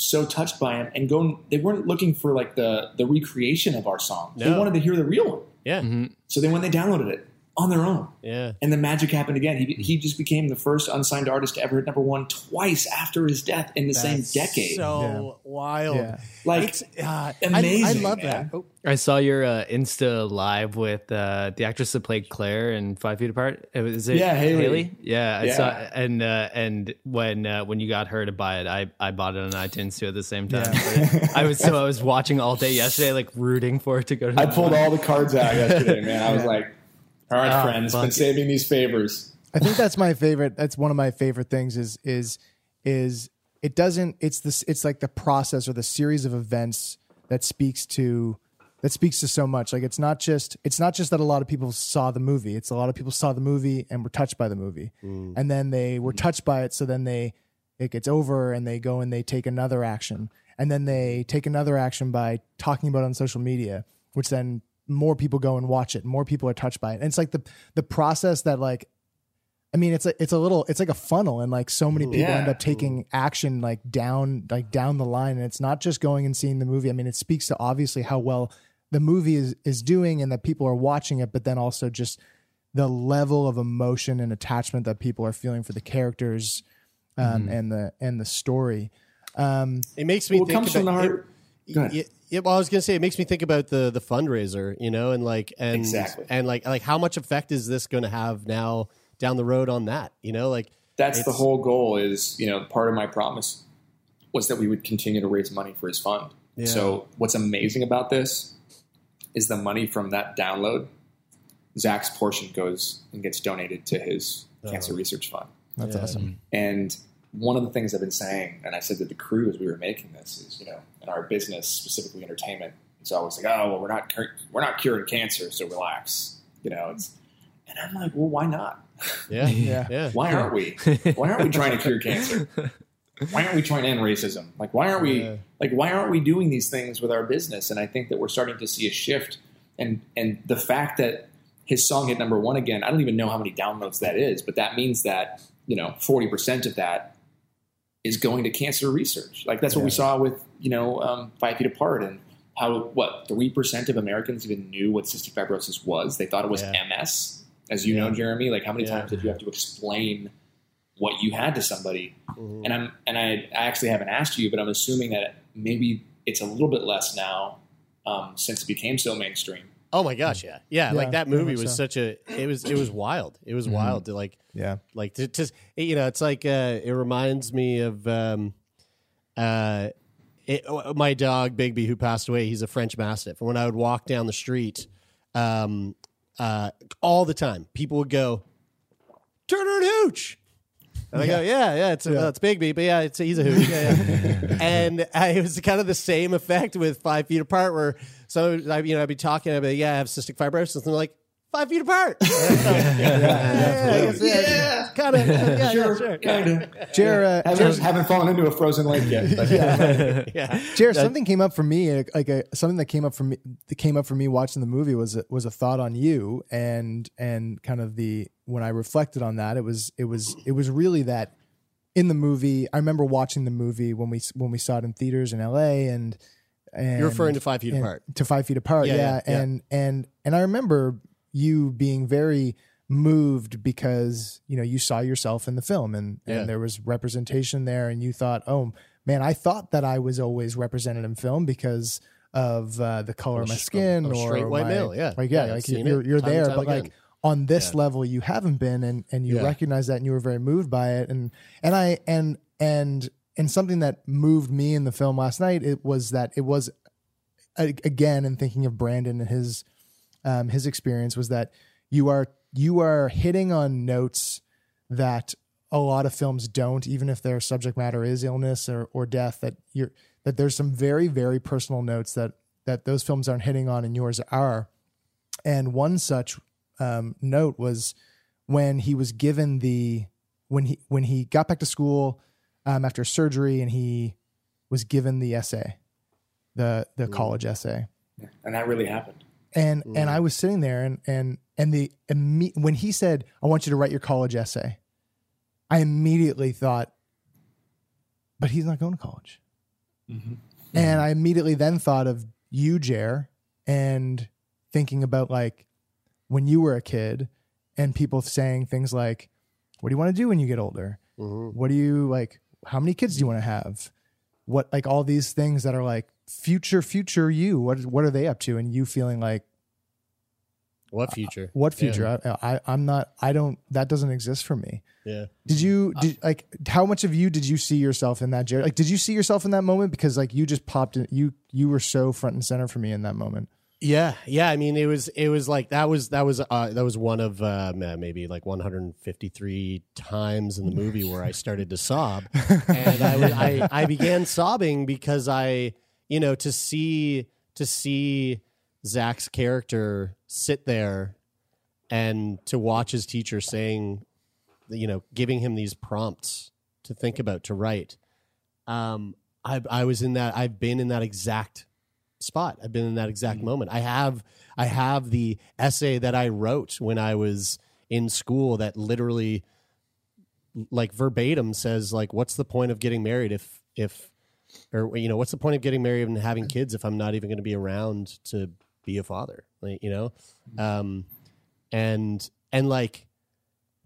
[SPEAKER 6] so touched by him and going they weren't looking for like the the recreation of our song. They wanted to hear the real one.
[SPEAKER 4] Yeah. Mm-hmm.
[SPEAKER 6] so then when they downloaded it on their own
[SPEAKER 4] Yeah.
[SPEAKER 6] and the magic happened again he, he just became the first unsigned artist to ever hit number one twice after his death in the
[SPEAKER 4] That's
[SPEAKER 6] same decade
[SPEAKER 4] So wild.
[SPEAKER 7] Yeah.
[SPEAKER 6] like
[SPEAKER 4] It's, uh,
[SPEAKER 6] amazing,
[SPEAKER 4] I, I love
[SPEAKER 6] man.
[SPEAKER 4] that. Oh,
[SPEAKER 5] I saw your uh, Insta live with uh, the actress that played Claire in Five Feet Apart. Uh, Is it
[SPEAKER 6] Yeah, Haley.
[SPEAKER 5] Yeah, I
[SPEAKER 6] Yeah.
[SPEAKER 5] saw and uh, and when uh, when you got her to buy it, I, I bought it on iTunes too at the same time. I was so I was watching all day yesterday, like rooting for it to go to.
[SPEAKER 6] i
[SPEAKER 5] the
[SPEAKER 6] pulled all the cards out yesterday man i was like all right
[SPEAKER 5] Oh,
[SPEAKER 6] friends
[SPEAKER 5] fuck
[SPEAKER 6] been
[SPEAKER 5] it.
[SPEAKER 6] saving these favors
[SPEAKER 7] I think that's my favorite. That's one of my favorite things. Is is is it doesn't it's this it's like the process or the series of events that speaks to that speaks to so much like it's not just it's not just that a lot of people saw the movie it's a lot of people saw the movie and were touched by the movie mm. and then they were touched by it so then they it gets over and they go and they take another action and then they take another action by talking about it on social media which then more people go and watch it more people are touched by it and it's like the the process that like I mean, it's a it's a little it's like a funnel, and like so many people
[SPEAKER 6] Yeah.
[SPEAKER 7] end up taking action like down like down the line, and it's not just going and seeing the movie. I mean, it speaks to obviously how well the movie is is doing, and that people are watching it, but then also just the level of emotion and attachment that people are feeling for the characters um, and the and the story. Um,
[SPEAKER 4] It makes me
[SPEAKER 6] Well, it
[SPEAKER 4] think
[SPEAKER 6] comes from the heart.
[SPEAKER 4] it-
[SPEAKER 6] Go ahead.
[SPEAKER 4] Yeah, yeah, well, I was gonna say it makes me think about the the fundraiser, you know, and like and
[SPEAKER 6] Exactly.
[SPEAKER 4] and like like how much effect is this going to have now down the road on that? You know, like
[SPEAKER 6] That's the whole goal. Is you know part of my promise was that we would continue to raise money for his fund.
[SPEAKER 4] Yeah.
[SPEAKER 6] So what's amazing about this is the money from that download. Zach's portion goes and gets donated to his oh. cancer research fund.
[SPEAKER 7] that's awesome.
[SPEAKER 6] And one of the things I've been saying, and I said to the crew as we were making this, is you know, in our business, specifically entertainment, it's always like, oh, well, we're not cur- we're not curing cancer, so relax. You know, it's, and I'm like, well, why not?
[SPEAKER 4] yeah,
[SPEAKER 7] Yeah.
[SPEAKER 4] yeah.
[SPEAKER 6] Why aren't we? Why aren't we trying to cure cancer? Why aren't we trying to end racism? Like, why aren't we?
[SPEAKER 4] Yeah.
[SPEAKER 6] Like, why aren't we doing these things with our business? And I think that we're starting to see a shift. And and the fact that his song hit number one again, I don't even know how many downloads that is, but that means that you know forty percent of that is going to cancer research. Like that's what we saw with you know um, Five Feet Apart and how what three percent of Americans even knew what cystic fibrosis was. They thought it was
[SPEAKER 4] Yeah.
[SPEAKER 6] MS. As you know, Jeremie, like how many
[SPEAKER 4] Yeah.
[SPEAKER 6] times did you have to explain what you had to somebody?
[SPEAKER 4] Mhm.
[SPEAKER 6] And I'm and I, I actually haven't asked you, but I'm assuming that maybe it's a little bit less now um, since it became so mainstream.
[SPEAKER 4] Oh my gosh, yeah. yeah,
[SPEAKER 7] Yeah,
[SPEAKER 4] Like that movie was
[SPEAKER 7] so.
[SPEAKER 4] such a it was it was wild. It was wild to like
[SPEAKER 7] Yeah,
[SPEAKER 4] like to, to you know it's like uh it reminds me of um uh it, my dog Bigby who passed away he's a French mastiff and when I would walk down the street um uh all the time people would go Turner and Hooch and I go yeah yeah it's
[SPEAKER 7] Yeah.
[SPEAKER 4] Uh, it's Bigby but yeah it's he's a hooch yeah, yeah. and uh, it was kind of the same effect with Five Feet Apart where so I, you know I'd be talking about yeah I have cystic fibrosis and they're like five feet apart yeah, yeah, kind of yeah, yeah, sure.
[SPEAKER 6] kind of.
[SPEAKER 7] Jer, uh,
[SPEAKER 6] Haven't, haven't fallen into a frozen lake yet. But
[SPEAKER 4] yeah.
[SPEAKER 7] Jared, something came up for me, like a something that came up for me that came up for me watching the movie was a, was a thought on you and and kind of the when I reflected on that, it was it was it was really that in the movie. I remember watching the movie when we when we saw it in theaters in L.A. and and
[SPEAKER 4] You're referring to Five Feet
[SPEAKER 7] and-
[SPEAKER 4] Apart.
[SPEAKER 7] to Five Feet Apart,
[SPEAKER 4] Yeah,
[SPEAKER 7] yeah,
[SPEAKER 4] yeah, yeah.
[SPEAKER 7] and and and I remember you being very moved because you know you saw yourself in the film and and there was representation there and you thought oh man I thought that I was always represented in film because of uh, the color of my skin or
[SPEAKER 4] straight white
[SPEAKER 7] my-
[SPEAKER 4] male, yeah.
[SPEAKER 7] like yeah,
[SPEAKER 4] Yeah,
[SPEAKER 7] like you're you're there but like on this
[SPEAKER 4] Yeah.
[SPEAKER 7] level you haven't been and and you
[SPEAKER 4] Yeah.
[SPEAKER 7] recognize that and you were very moved by it and and I and and and something that moved me in the film last night it was that it was again in thinking of Brandon and his um, his experience was that you are you are hitting on notes that a lot of films don't, even if their subject matter is illness or, or death. That you're that there's some very very personal notes that that those films aren't hitting on, and yours are. And one such um, note was when he was given the when he when he got back to school um, after surgery, and he was given the essay, the the mm. college essay
[SPEAKER 6] and that really happened.
[SPEAKER 7] and mm. and I was sitting there and and and the imme- when he said I want you to write your college essay, I immediately thought, but he's not going to college, mm-hmm. and I immediately then thought of you, Jer, and thinking about like when you were a kid and people saying things like, "What do you want to do when you get older? Mm-hmm. What do you like? How many kids do you want to have? What like all these things that are like future future you? What what are they up to? And you feeling like
[SPEAKER 4] What uh, future?
[SPEAKER 7] what future? I, I I'm not. I don't. That doesn't exist for me.
[SPEAKER 4] Yeah.
[SPEAKER 7] Did you did like how much of you did you see yourself in that, Jared? Like, did you see yourself in that moment? Because like you just popped in. You you were so front and center for me in that moment.
[SPEAKER 4] Yeah, yeah. I mean, it was it was like that was that was uh, that was one of uh, maybe like 153 times in the movie where I started to sob, and I, was- I I began sobbing because I you know to see to see Zach's character sit there and to watch his teacher saying, you know, giving him these prompts to think about to write. Um, I I was in that. I've been in that exact spot. I've been in that exact moment. I have I have the essay that I wrote when I was in school that literally like verbatim says like what's the point of getting married if if or you know what's the point of getting married and having kids if I'm not even going to be around to be a father? Like, you know? Um and and like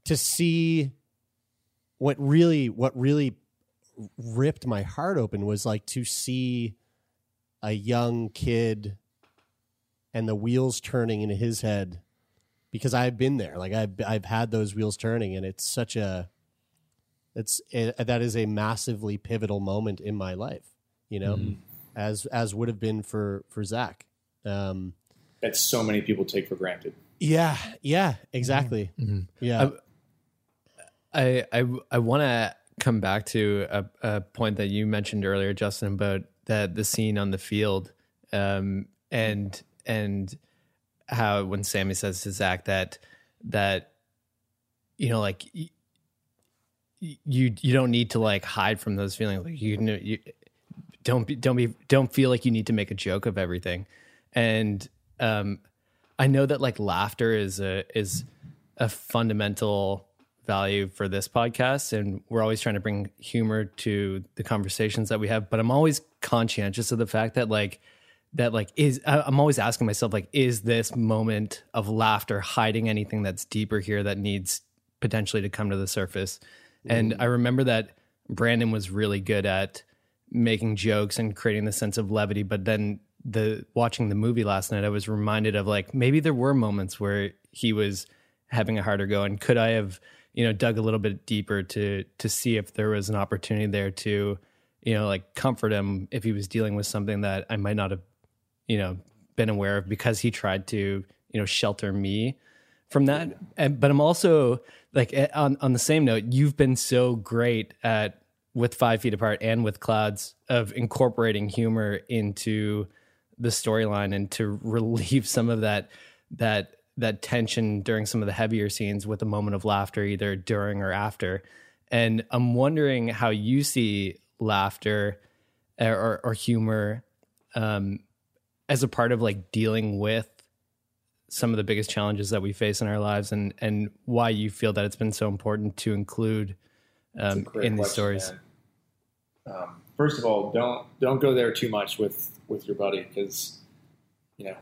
[SPEAKER 4] to see what really what really ripped my heart open was like to see a young kid and the wheels turning in his head because I've been there. Like I've I've had those wheels turning, and it's such a it's it, that is a massively pivotal moment in my life. You know, as as would have been for for Zach. Um,
[SPEAKER 6] that so many people take for granted.
[SPEAKER 4] yeah, yeah, exactly. Yeah,
[SPEAKER 5] I I I want to come back to a, a point that you mentioned earlier, Justin, about that the scene on the field, um, and and how when Sammy says to Zach that that you know like you you don't need to like hide from those feelings. Like you know you don't be don't be don't feel like you need to make a joke of everything. And um i know that like laughter is a is a fundamental value for this podcast and we're always trying to bring humor to the conversations that we have but i'm always conscientious of the fact that like that like is i'm always asking myself like is this moment of laughter hiding anything that's deeper here that needs potentially to come to the surface? And mm-hmm. i remember that brandon was really good at making jokes and creating the sense of levity but then the watching the movie last night i was reminded of like maybe there were moments where he was having a harder go and could i have you know dug a little bit deeper to to see if there was an opportunity there to you know like comfort him if he was dealing with something that i might not have you know been aware of because he tried to you know shelter me from that. And, but i'm also like eh, on on the same note you've been so great at with five feet apart and with clouds of incorporating humor into the storyline and to relieve some of that that that tension during some of the heavier scenes with a moment of laughter either during or after. And i'm wondering how you see laughter or, or, or humor um, as a part of like dealing with some of the biggest challenges that we face in our lives and and why you feel that it's been so important to include um, in these
[SPEAKER 6] question,
[SPEAKER 5] stories.
[SPEAKER 6] Um, first of all, don't don't go there too much with with your buddy because you know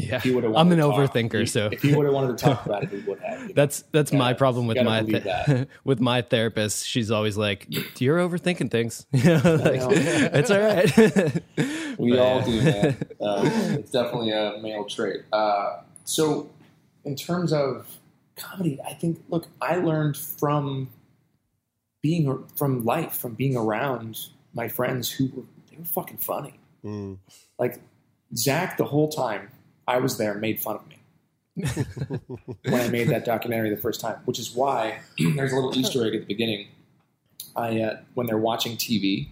[SPEAKER 5] yeah
[SPEAKER 6] he would have.
[SPEAKER 5] i'm an
[SPEAKER 6] wanted talk-
[SPEAKER 5] overthinker
[SPEAKER 6] if-
[SPEAKER 5] so
[SPEAKER 6] if he would have wanted to talk about it, he would have. you know?
[SPEAKER 5] that's that's my problem with my th- with my therapist she's always like you're overthinking things you know, like,
[SPEAKER 6] know.
[SPEAKER 5] it's all right
[SPEAKER 6] We
[SPEAKER 5] But,
[SPEAKER 6] all
[SPEAKER 5] yeah.
[SPEAKER 6] do, man. Um, it's definitely a male trait. Uh, so, in terms of comedy, I think, look, I learned from being from life, from being around my friends who were they were fucking funny.
[SPEAKER 4] Mm.
[SPEAKER 6] Like Zach, the whole time I was there, made fun of me when I made that documentary the first time, which is why there's a little Easter egg at the beginning. I uh, when they're watching TV,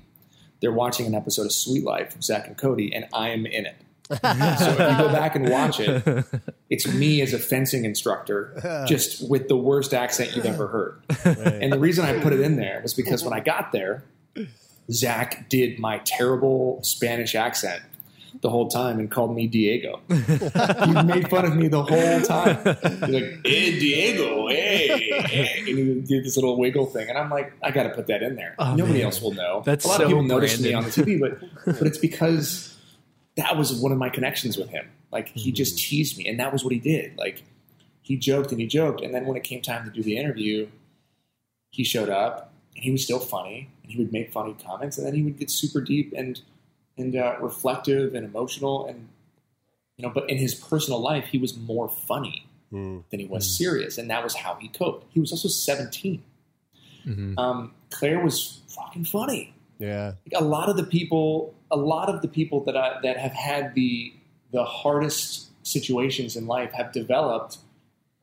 [SPEAKER 6] they're watching an episode of Suite Life of Zack and Cody, and I am in it. so if you go back and watch it, it's me as a fencing instructor, just with the worst accent you've ever heard. And the reason I put it in there was because when I got there, Zach did my terrible Spanish accent the whole time and called me Diego. he made fun of me the whole time. He's like, "Hey, Diego, hey, hey," and he did this little wiggle thing, and I'm like, I got to put that in there.
[SPEAKER 5] Oh,
[SPEAKER 6] Nobody
[SPEAKER 5] man.
[SPEAKER 6] else will know.
[SPEAKER 5] That's
[SPEAKER 6] a lot
[SPEAKER 5] so
[SPEAKER 6] of people noticed me on the TV, but but it's because that was one of my connections with him. Like he just hmm. teased me, and that was what he did. Like he joked and he joked, and then when it came time to do the interview, he showed up and he was still funny, and he would make funny comments, and then he would get super deep and and uh, reflective and emotional, and you know. But in his personal life, he was more funny
[SPEAKER 4] Mm.
[SPEAKER 6] than he was serious, and that was how he coped. He was also seventeen.
[SPEAKER 5] Mhm.
[SPEAKER 6] Um, Claire was fucking funny
[SPEAKER 4] Yeah.
[SPEAKER 6] like a lot of the people a lot of the people that I that have had the the hardest situations in life have developed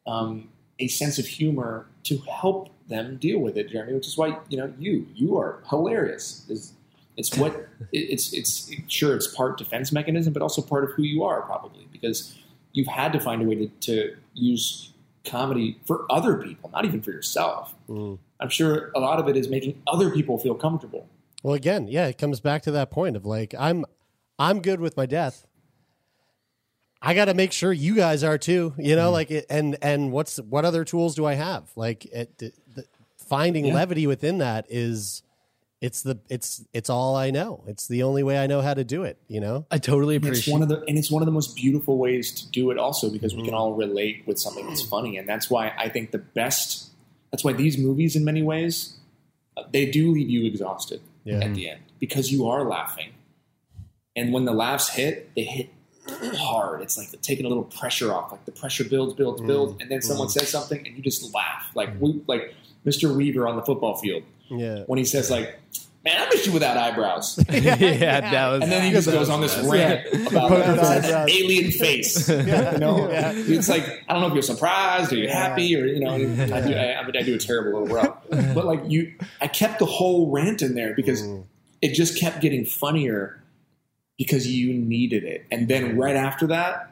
[SPEAKER 6] um, a sense of humor to help them deal with it, Jeremie. Which is why you know you you are hilarious. It's, it's what it- it's it's sure it's part defense mechanism, but also part of who you are probably because you've had to find a way to, to use comedy for other people, not even for yourself. Mm. I'm sure a lot of it is making other people feel comfortable.
[SPEAKER 4] Well, again, yeah, it comes back to that point of like I'm I'm good with my death. I got to make sure you guys are too. You know, mm. like it, and and what's what other tools do I have? Like it, the, the, finding
[SPEAKER 6] Yeah.
[SPEAKER 4] levity within that is it's the it's it's all I know. It's the only way I know how to do it. You know.
[SPEAKER 5] I totally
[SPEAKER 6] And it's
[SPEAKER 5] appreciate.
[SPEAKER 6] one of the and it's one of the most beautiful ways to do it also because we can mm-hmm. all relate with something that's funny and that's why I think the best that's why these movies in many ways uh, they do leave you exhausted
[SPEAKER 4] Yeah.
[SPEAKER 6] at the end because you are laughing and when the laughs hit they hit hard it's like taking a little pressure off like the pressure builds builds builds mm. and then someone mm. says something and you just laugh like we like Mr. Weaver on the football field
[SPEAKER 4] Yeah.
[SPEAKER 6] when he says like man I miss you without eyebrows
[SPEAKER 5] yeah, that was.
[SPEAKER 6] and then he just goes on this rant about
[SPEAKER 4] Poker
[SPEAKER 6] that
[SPEAKER 4] eyebrows.
[SPEAKER 6] alien face. You know, it's like I don't know if you're surprised or you're happy or you know. I do, I, I mean, I do a terrible little rub, but like you, I kept the whole rant in there because mm. it just kept getting funnier because you needed it, and then right after that,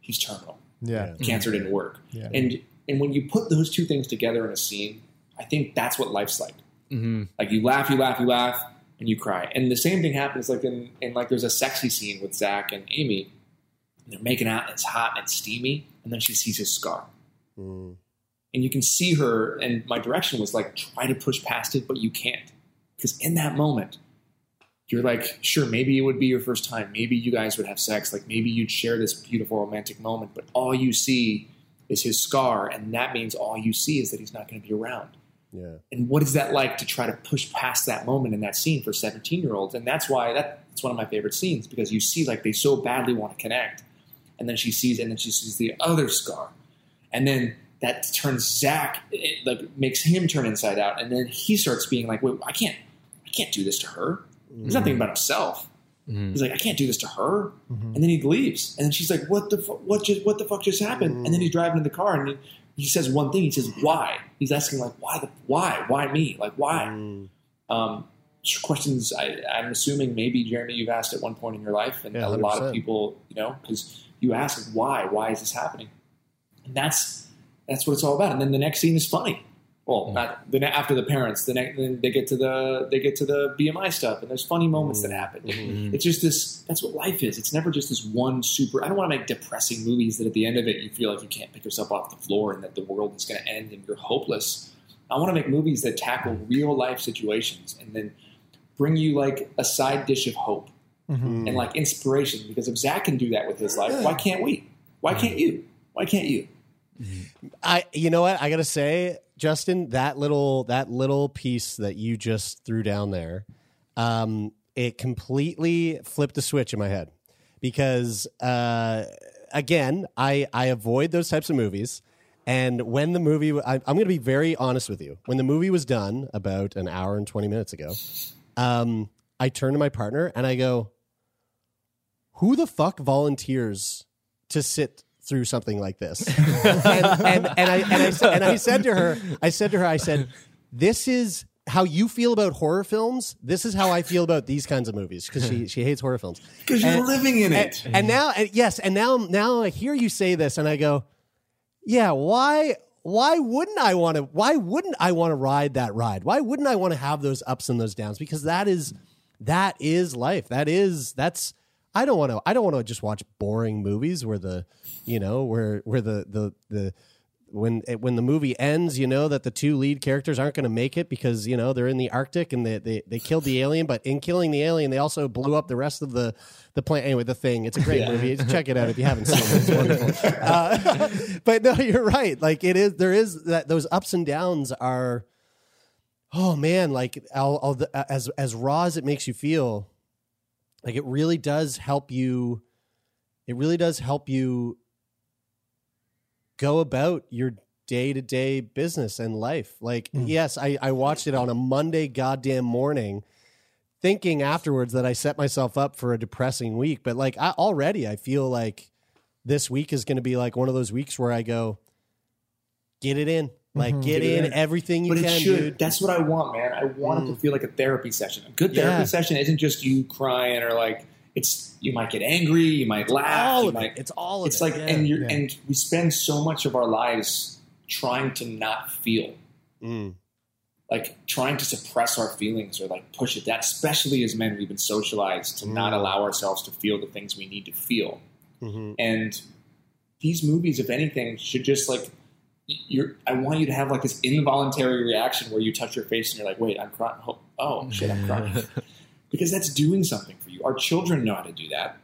[SPEAKER 6] he's terminal.
[SPEAKER 7] Yeah.
[SPEAKER 6] Cancer didn't work,
[SPEAKER 7] Yeah.
[SPEAKER 6] and and when you put those two things together in a scene, I think that's what life's like.
[SPEAKER 5] Mhm.
[SPEAKER 6] Like you laugh, you laugh, you laugh, and you cry. And the same thing happens like in, in like there's a sexy scene with Zach and Amy. And they're making out, and it's hot and it's steamy, and then she sees his scar.
[SPEAKER 4] Mm.
[SPEAKER 6] And you can see her, and my direction was like, try to push past it, but you can't. Because in that moment, you're like, sure, maybe it would be your first time. Maybe you guys would have sex. Like maybe you'd share this beautiful romantic moment, but all you see is his scar, and that means all you see is that he's not going to be around
[SPEAKER 4] Yeah.
[SPEAKER 6] and what is that like to try to push past that moment in that scene for 17 year olds and that's why that, that's one of my favorite scenes because you see like they so badly want to connect. And then she sees and then she sees the other scar. And then that turns zach it, like makes him turn inside out. And then he starts being like wait i can't i can't do this to her. He's not thinking mm-hmm. about himself. Mm-hmm. He's like i can't do this to her. Mm-hmm. And then he leaves. And then she's like what the fu- what just what the fuck just happened? And then mm. he's driving in the car and he, he says one thing he says why? He's asking like why the why? Why me? Like why?
[SPEAKER 4] Mm.
[SPEAKER 6] um, questions I, I'm assuming maybe Jeremie you've asked at one point in your life, and
[SPEAKER 4] Yeah,
[SPEAKER 6] a lot of people, you know, because you ask why, why is this happening, and that's that's what it's all about. And then the next scene is funny. Well, not the after the parents, the next then they get to the they get to the BMI stuff, and there's funny moments that happen. It's just this. That's what life is. It's never just this one super. I don't want to make depressing movies that at the end of it you feel like you can't pick yourself off the floor and that the world is going to end and you're hopeless. I want to make movies that tackle real life situations and then bring you like a side dish of hope
[SPEAKER 7] Mm-hmm.
[SPEAKER 6] and like inspiration. Because if Zach can do that with his life, why can't we? Why can't you? Why can't you?
[SPEAKER 4] I you know what I gotta say, Justin, that little that little piece that you just threw down there, um, it completely flipped the switch in my head because uh, again, I I avoid those types of movies. And when the movie, I, I'm going to be very honest with you. When the movie was done about an hour and 20 minutes ago, um, I turn to my partner and I go, Who the fuck volunteers to sit through something like this? and, and, and, I, and, I, and I said to her, I said to her, I said, This is how you feel about horror films. This is how I feel about these kinds of movies because she, she hates horror films.
[SPEAKER 6] Because you're living in
[SPEAKER 4] and,
[SPEAKER 6] it.
[SPEAKER 4] and now, and yes, and now, now I hear you say this, and I go, yeah. Why? Why wouldn't I want to? Why wouldn't I want to ride that ride? Why wouldn't I want to have those ups and those downs? Because that is, that is life. That is that's. I don't want to. I don't want to just watch boring movies where the, you know, where where the the the when when the movie ends, you know that the two lead characters aren't going to make it because you know they're in the Arctic and they, they they killed the alien, but in killing the alien, they also blew up the rest of the the plant. Anyway, the thing. It's a great movie. Check it out if you haven't seen it. It's wonderful. Uh, but no, you're right. Like it is. There is that those ups and downs are. Oh man, like I'll, I'll, as as raw as it makes you feel, like it really does help you. It really does help you go about your day to day business and life. Like, mm. yes, I, I watched it on a Monday goddamn morning, thinking afterwards that I set myself up for a depressing week. But like I, already, I feel like this week is going to be like one of those weeks where I go, get it in, like get,
[SPEAKER 6] Get
[SPEAKER 4] in,
[SPEAKER 6] in.
[SPEAKER 4] everything you
[SPEAKER 6] but
[SPEAKER 4] can,
[SPEAKER 6] it should.
[SPEAKER 4] dude.
[SPEAKER 6] That's what I want, man. I want it to feel like a therapy session. A good therapy
[SPEAKER 4] Yeah.
[SPEAKER 6] session isn't just you crying or like it's. You might get angry. You might laugh.
[SPEAKER 4] all
[SPEAKER 6] you
[SPEAKER 4] of
[SPEAKER 6] might,
[SPEAKER 4] it. It's all of
[SPEAKER 6] it's
[SPEAKER 4] it.
[SPEAKER 6] like
[SPEAKER 4] yeah.
[SPEAKER 6] and you are
[SPEAKER 7] Yeah.
[SPEAKER 6] and we spend so much of our lives trying to not feel
[SPEAKER 4] Mm.
[SPEAKER 6] like trying to suppress our feelings or like push it down especially as men we've been socialized to not
[SPEAKER 4] Mm.
[SPEAKER 6] allow ourselves to feel the things we need to feel
[SPEAKER 4] Mhm.
[SPEAKER 6] and these movies if anything should just like you're i want you to have like this involuntary reaction where you touch your face and you're like wait i'm crying. Oh, oh shit i'm crying. Because that's doing something for you. Our children know how to do that.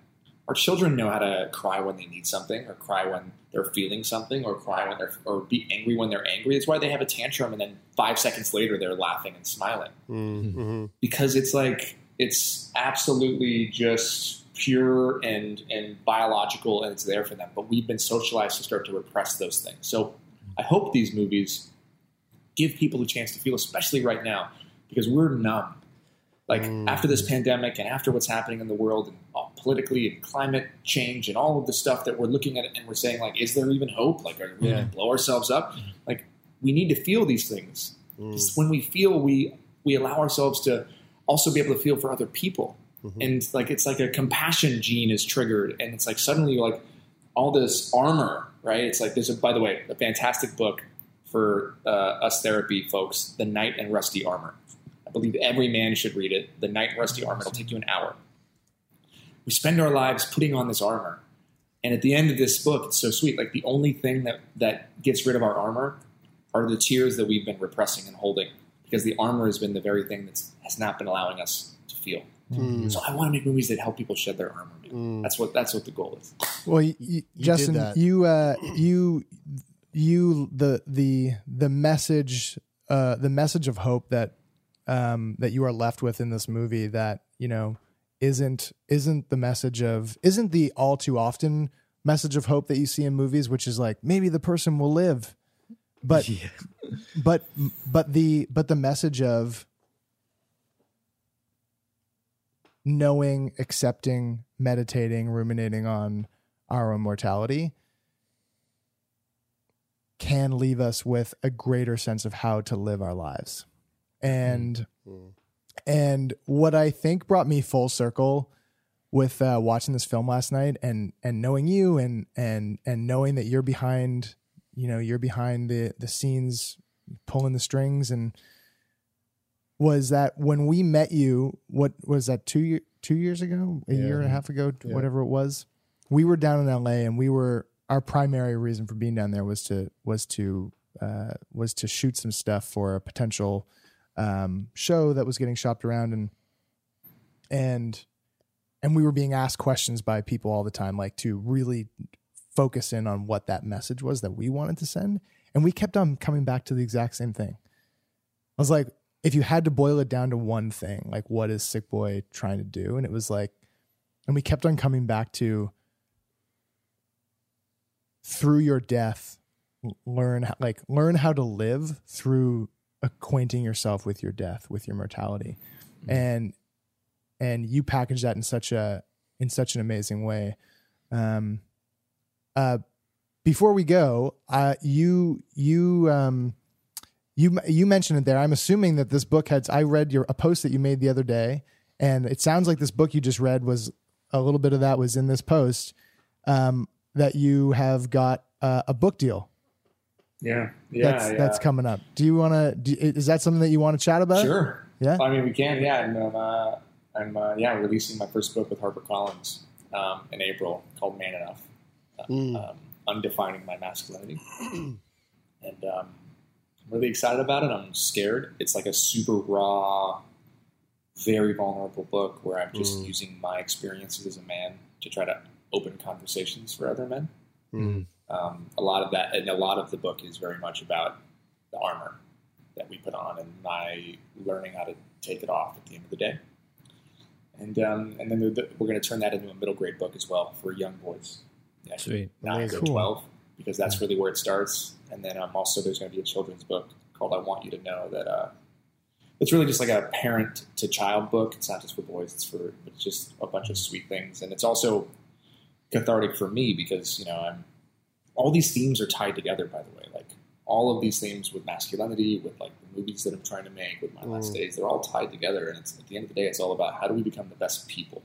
[SPEAKER 6] Our children know how to cry when they need something or cry when they're feeling something or cry when they're or be angry when they're angry. It's why they have a tantrum and then five seconds later they're laughing and smiling.
[SPEAKER 4] Mm, mhm.
[SPEAKER 6] because it's like it's absolutely just pure and and biological and it's there for them. But we've been socialized to start to repress those things. So i hope these movies give people a chance to feel especially right now because we're numb. Like mm. after this pandemic and after what's happening in the world and uh, politically and climate change and all of the stuff that we're looking at and we're saying like is there even hope? Like are we
[SPEAKER 4] Yeah.
[SPEAKER 6] going to blow ourselves up? Mm-hmm. Like we need to feel these things. Mm. 'Cause when we feel we we allow ourselves to also be able to feel for other people. Mm-hmm. And like it's like a compassion gene is triggered and it's like suddenly you're like all this armor right? It's like there's a by the way a fantastic book for uh, us therapy folks the knight in rusty armor. I believe every man should read it the knight in rusty armor. It'll take you an hour. We spend our lives putting on this armor. And at the end of this book it's so sweet like the only thing that that gets rid of our armor are the tears that we've been repressing and holding because the armor has been the very thing that has not been allowing us to feel.
[SPEAKER 4] Mm.
[SPEAKER 6] So I want to make movies that help people shed their armor. man. That's what that's what the goal is.
[SPEAKER 7] Well, you, you,
[SPEAKER 4] did
[SPEAKER 7] Justin, you, uh, you, you, the the the message, uh, the message of hope that um, that you are left with in this movie that you know isn't isn't the message of isn't the all too often message of hope that you see in movies, which is like maybe the person will live, but but but the but the message of knowing, accepting, meditating, ruminating on our own mortality can leave us with a greater sense of how to live our lives. And and what I think brought me full circle with uh, watching this film last night and and knowing you and and and knowing that you're behind you know you're behind the the scenes pulling the strings and was that when we met you what was that two year two years ago? A year and a half ago whatever it was? We were down in la and we were our primary reason for being down there was to was to uh, was to shoot some stuff for a potential um, show that was getting shopped around and and and we were being asked questions by people all the time like to really focus in on what that message was that we wanted to send. And we kept on coming back to the exact same thing. I was like if you had to boil it down to one thing like what is Sickboy trying to do? And it was like and we kept on coming back to through your death learn how, like learn how to live through acquainting yourself with your death with your mortality. And and you package that in such a in such an amazing way. Um uh before we go uh you you um you you mentioned it there i'm assuming that this book had i read your a post that you made the other day and it sounds like this book you just read was a little bit of that was in this post um that you have got uh, a book deal
[SPEAKER 6] Yeah, yeah,
[SPEAKER 7] that's
[SPEAKER 6] yeah.
[SPEAKER 7] that's coming up do you want to is that something that you want to chat about
[SPEAKER 6] Sure.
[SPEAKER 7] Yeah?
[SPEAKER 6] I mean, we can. Yeah, and um, uh, I'm uh, yeah releasing my first book with HarperCollins um, in April called Man Enough, uh, um, undefining my masculinity, and um, I'm really excited about it. I'm scared. It's like a super raw, very vulnerable book where I'm just using my experiences as a man to try to open conversations for other men. Um, a lot of that, and a lot of the book is very much about the armor that we put on and my learning how to take it off at the end of the day. And um, and then the, the, we're going to turn that into a middle grade book as well for young boys. Yeah,
[SPEAKER 5] Sweet.
[SPEAKER 6] nine to
[SPEAKER 7] Cool.
[SPEAKER 6] twelve, because that's really where it starts. And then um, also there's going to be a children's book called "I Want You to Know That uh, it's really just like a parent to child book. It's not just for boys; it's for it's just a bunch of sweet things, and it's also cathartic for me because you know I'm all these themes are tied together. By the way, like all of these themes with masculinity, with like the movies that I'm trying to make, with my last days, they're all tied together. And it's at the end of the day, it's all about how do we become the best people.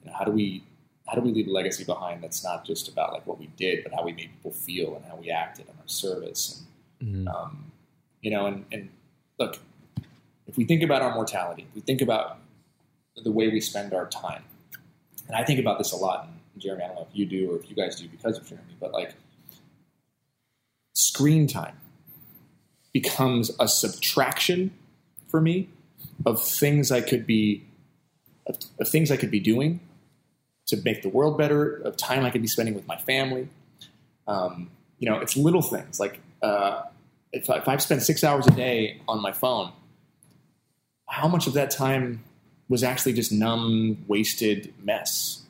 [SPEAKER 6] You know, how do we how do we leave a legacy behind that's not just about like what we did, but how we made people feel and how we acted in our service. And um, you know, and, and look, if we think about our mortality, if we think about the way we spend our time, and I think about this a lot. And Jeremie, I don't know if you do or if you guys do because of Jeremie, but like screen time becomes a subtraction for me of things I could be of, of things I could be doing to make the world better, of time I could be spending with my family. Um, you know, it's little things like uh, if, I, if I've spent six hours a day on my phone, how much of that time was actually just numb, wasted mess?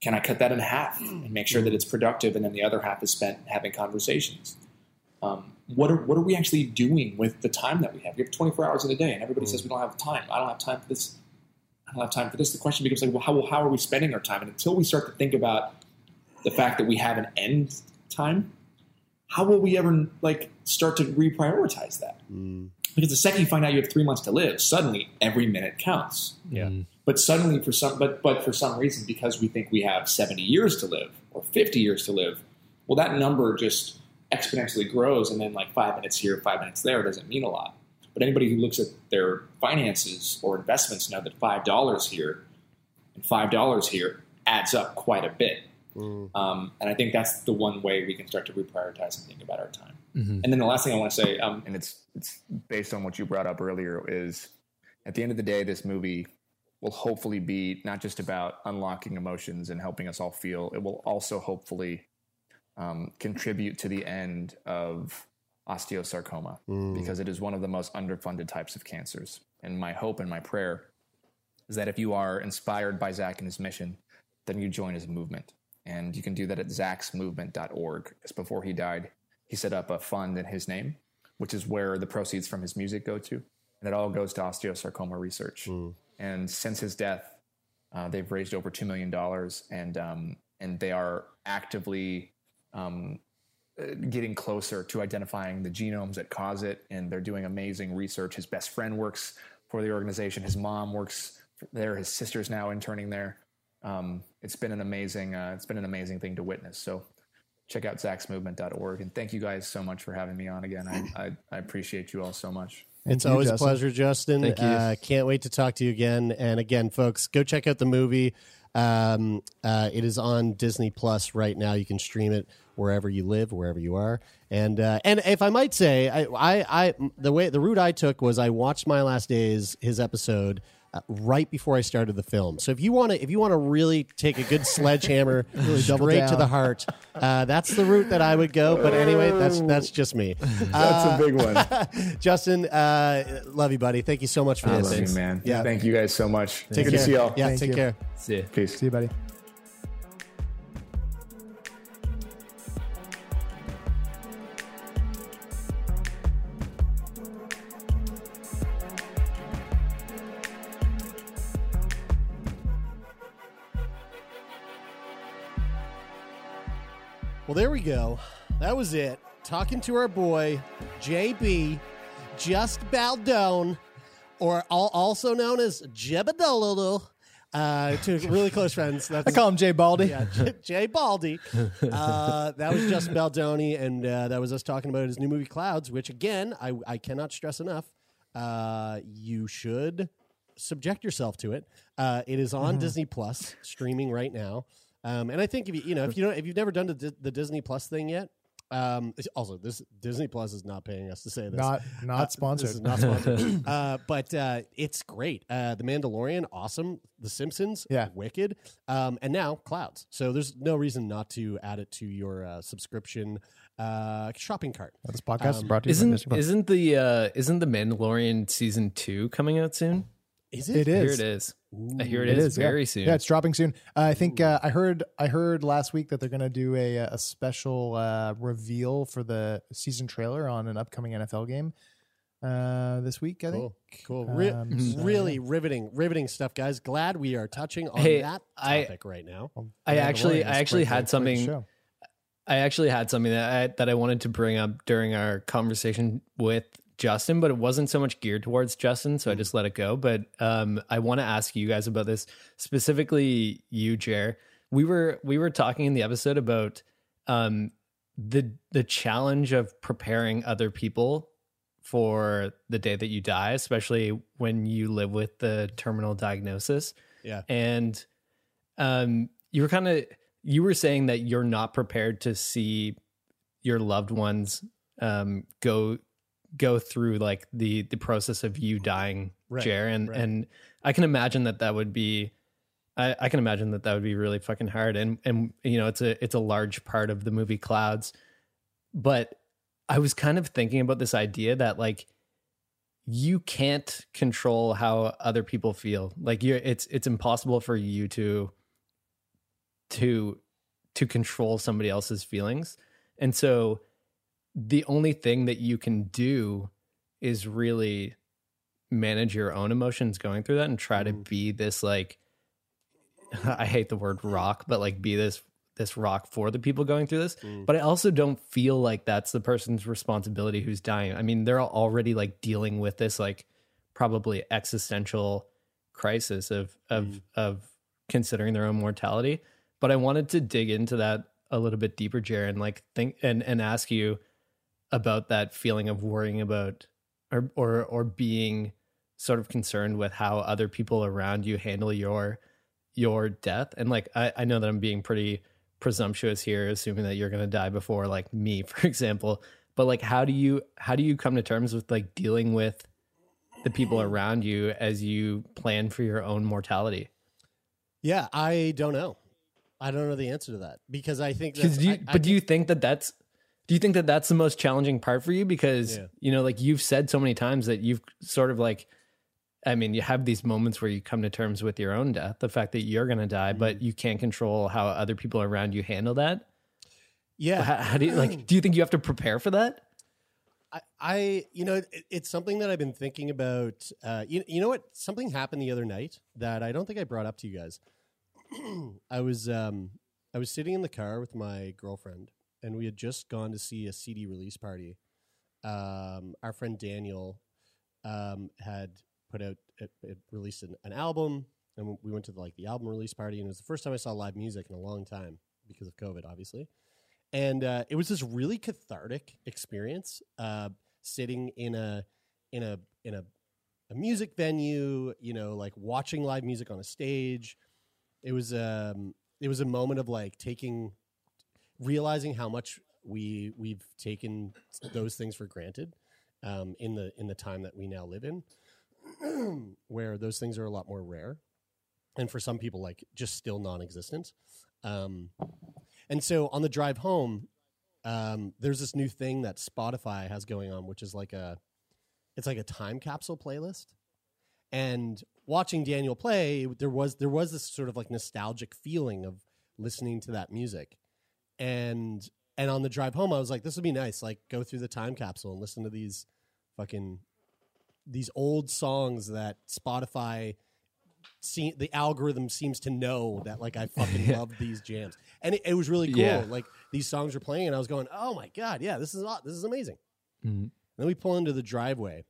[SPEAKER 6] Can I cut that in half and make sure that it's productive, and then the other half is spent having conversations? Um, what are what are we actually doing with the time that we have? We have 24 hours in a day, and everybody says we don't have time. I don't have time for this. I don't have time for this. The question becomes like, well, how well, how are we spending our time? And until we start to think about the fact that we have an end time, how will we ever like start to reprioritize that? Mm. Because the second you find out you have three months to live, suddenly every minute counts.
[SPEAKER 5] Yeah. Mm.
[SPEAKER 6] But suddenly, for some, but but for some reason, because we think we have seventy years to live or fifty years to live, well, that number just exponentially grows, and then like five minutes here, five minutes there doesn't mean a lot. But anybody who looks at their finances or investments know that five dollars here and five dollars here adds up quite a bit. Um, and I think that's the one way we can start to reprioritize and think about our time. And then the last thing I want to say, um,
[SPEAKER 8] and it's it's based on what you brought up earlier is at the end of the day this movie will hopefully be not just about unlocking emotions and helping us all feel it will also hopefully um, contribute to the end of osteosarcoma because it is one of the most underfunded types of cancers. And my hope and my prayer is that if you are inspired by zach and his mission then you join his movement. And you can do that at zaxmovement.org because before he died he set up a fund in his name which is where the proceeds from his music go to. And it all goes to osteosarcoma research. And since his death, uh, they've raised over $2 million and, um, and they are actively um, getting closer to identifying the genomes that cause it. And they're doing amazing research. His best friend works for the organization, his mom works there, his sister's now interning there. Um, it's been an amazing, uh, it's been an amazing thing to witness. So check out zaxmovement.org. And thank you guys so much for having me on again. I, I, I appreciate you all so much.
[SPEAKER 4] It's
[SPEAKER 7] you,
[SPEAKER 4] always
[SPEAKER 7] Justin.
[SPEAKER 4] a pleasure, Justin.
[SPEAKER 5] Thank you.
[SPEAKER 4] Uh, can't wait to talk to you again. And again, folks, go check out the movie. Um, uh, it is on Disney Plus right now. You can stream it wherever you live, wherever you are. And uh, and if I might say, I, I, I the way the route I took was I watched My Last Days, his episode. Uh, right before I started the film, so if you want to, if you want to really take a good sledgehammer
[SPEAKER 7] double
[SPEAKER 4] straight to the heart, uh, that's the route that I would go. But anyway, that's that's just me.
[SPEAKER 8] That's a big one.
[SPEAKER 4] Justin, uh, love you, buddy. Thank you so much for
[SPEAKER 8] I
[SPEAKER 4] this.
[SPEAKER 8] love you, man.
[SPEAKER 4] Yeah.
[SPEAKER 8] Thank you guys so much.
[SPEAKER 4] Take
[SPEAKER 8] Good
[SPEAKER 4] care.
[SPEAKER 8] to see y'all.
[SPEAKER 4] Yeah,
[SPEAKER 7] Thank
[SPEAKER 4] take
[SPEAKER 7] you.
[SPEAKER 4] care.
[SPEAKER 5] See ya.
[SPEAKER 8] Peace.
[SPEAKER 7] See you, buddy.
[SPEAKER 4] Well, there we go. That was it. Talking to our boy, JB, Just Baldone, or al- also known as Jebedololo, uh, to really close friends. That's
[SPEAKER 7] I call him Jay Baldy.
[SPEAKER 4] yeah, J- Jay Baldy. Uh, that was Justin Baldoni, and uh, that was us talking about his new movie Clouds, which again, I, I cannot stress enough. Uh, you should subject yourself to it. Uh, it is on Disney Plus, streaming right now. Um, and I think if you you know if you don't if you've never done the, Di- the Disney Plus thing yet. Um, also, this Disney Plus is not paying us to say this.
[SPEAKER 7] Not not
[SPEAKER 4] Uh,
[SPEAKER 7] sponsored.
[SPEAKER 4] This is not sponsored. uh, but uh, it's great. Uh, the Mandalorian, awesome. The Simpsons,
[SPEAKER 7] Yeah.
[SPEAKER 4] wicked. Um, and now Clouds. So there's no reason not to add it to your uh, subscription uh, shopping cart.
[SPEAKER 7] this podcast is
[SPEAKER 4] Um,
[SPEAKER 7] brought to you by
[SPEAKER 5] Isn't
[SPEAKER 7] Disney Plus.
[SPEAKER 5] isn't the uh, isn't the Mandalorian season two coming out soon?
[SPEAKER 4] Is
[SPEAKER 7] It
[SPEAKER 5] Here
[SPEAKER 7] is.
[SPEAKER 5] it is. I hear
[SPEAKER 7] It
[SPEAKER 5] it is,
[SPEAKER 7] is, yeah.
[SPEAKER 5] very soon.
[SPEAKER 7] Yeah, it's dropping soon. Uh, I think uh, I heard I heard last week that they're going to do a a special uh, reveal for the season trailer on an upcoming NFL game. uh, this week. I
[SPEAKER 4] Cool,
[SPEAKER 7] think.
[SPEAKER 4] cool. Re-
[SPEAKER 7] Um, so,
[SPEAKER 4] really riveting, riveting stuff, guys. Glad we are touching on
[SPEAKER 5] Hey,
[SPEAKER 4] that
[SPEAKER 5] I-
[SPEAKER 4] topic right now.
[SPEAKER 5] I actually, I actually had something. I actually had something that I, that I wanted to bring up during our conversation with Justin, but it wasn't so much geared towards Justin, so I just let it go. But um, I want to ask you guys about this specifically, you, Jer. We were we were talking in the episode about um, the the challenge of preparing other people for the day that you die, especially when you live with the terminal diagnosis
[SPEAKER 4] Yeah.
[SPEAKER 5] and um you were kind of you were saying that you're not prepared to see your loved ones um go go through like the the process of you dying
[SPEAKER 4] Right,
[SPEAKER 5] Jer and
[SPEAKER 4] right.
[SPEAKER 5] and I can imagine that that would be I, I can imagine that that would be really fucking hard and and you know it's a it's a large part of the movie Clouds but I was kind of thinking about this idea that like you can't control how other people feel. Like you it's it's impossible for you to to to control somebody else's feelings. And so the only thing that you can do is really manage your own emotions going through that and try to mm-hmm. be this like I hate the word rock, but like be this this rock for the people going through this. Mm. But I also don't feel like that's the person's responsibility who's dying. I mean, they're already like dealing with this like probably existential crisis of of mm. of considering their own mortality. But I wanted to dig into that a little bit deeper, Jared, and like think and and ask you about that feeling of worrying about or or or being sort of concerned with how other people around you handle your your death and like I, I know that i'm being pretty presumptuous here assuming that you're going to die before like me for example but like how do you how do you come to terms with like dealing with the people around you as you plan for your own mortality
[SPEAKER 4] Yeah, I don't know. I don't know the answer to that because I think.
[SPEAKER 5] Do you,
[SPEAKER 4] I- I
[SPEAKER 5] but do you think that that's do you think that that's the most challenging part for you? Because
[SPEAKER 4] Yeah.
[SPEAKER 5] you know, like you've said so many times that you've sort of like, I mean, you have these moments where you come to terms with your own death, the fact that you're going to die,
[SPEAKER 4] Mm-hmm.
[SPEAKER 5] but you can't control how other people around you handle that.
[SPEAKER 4] yeah,
[SPEAKER 5] How, how do you like? Do you think you have to prepare for that?
[SPEAKER 4] I, I you know, it, it's something that I've been thinking about. Uh, you, you know what? Something happened the other night that I don't think I brought up to you guys. I was um, I was sitting in the car with my girlfriend, and we had just gone to see a CD release party. Um, our friend Daniel um, had put out it, it released an, an album, and we went to the, like the album release party, and it was the first time I saw live music in a long time because of COVID, obviously and uh, it was this really cathartic experience uh, sitting in a in a in a, a music venue you know like watching live music on a stage it was um it was a moment of like taking realizing how much we we've taken those things for granted um, in the in the time that we now live in where those things are a lot more rare and for some people like just still non-existent um, and so on the drive home, um, there's this new thing that Spotify has going on, which is like a, it's like a time capsule playlist. And watching Daniel play, there was there was this sort of like nostalgic feeling of listening to that music, and and on the drive home, I was like, this would be nice, like go through the time capsule and listen to these fucking these old songs that Spotify see, the algorithm seems to know that like I fucking love these jams, and it, it was really cool.
[SPEAKER 5] Yeah.
[SPEAKER 4] Like these songs were playing, and I was going, "Oh my god, yeah, this is this is amazing."
[SPEAKER 5] Mhm.
[SPEAKER 4] And then we pull into the driveway,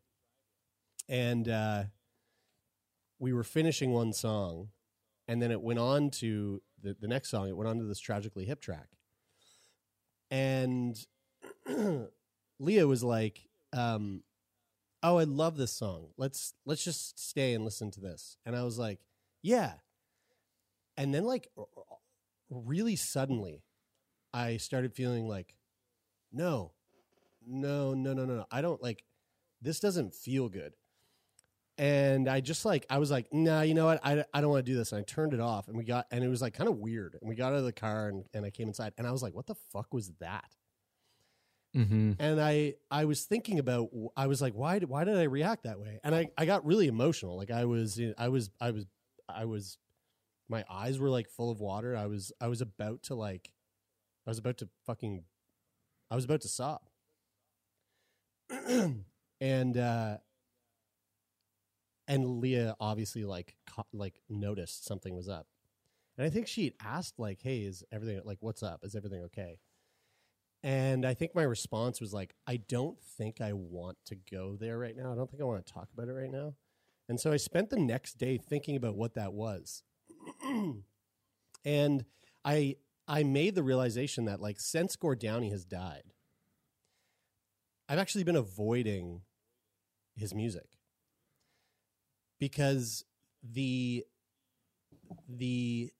[SPEAKER 4] and uh, we were finishing one song, and then it went on to the, the next song. It went on to this Tragically Hip track, and Leah was like, um, "Oh, I love this song. Let's let's just stay and listen to this." And I was like, "Yeah." And then, like, really suddenly, I started feeling like, "No, no, no, no, no, no. I don't like. This doesn't feel good." And I just like I was like, nah, you know what? I, I don't want to do this. And I turned it off, and we got and it was like kind of weird. And we got out of the car, and, and I came inside, and I was like, what the fuck was that?
[SPEAKER 5] Mm-hmm.
[SPEAKER 4] and I I was thinking about I was like why did why did I react that way and I I got really emotional like I was I was I was I was my eyes were like full of water I was I was about to like I was about to fucking I was about to sob and uh, and Leah obviously like like noticed something was up, and I think she asked like, "Hey, is everything like what's up? Is everything okay?" And I think my response was like, "I don't think I want to go there right now. I don't think I want to talk about it right now." And so I spent the next day thinking about what that was. and I I made the realization that like since Gord Downie has died, I've actually been avoiding his music because the the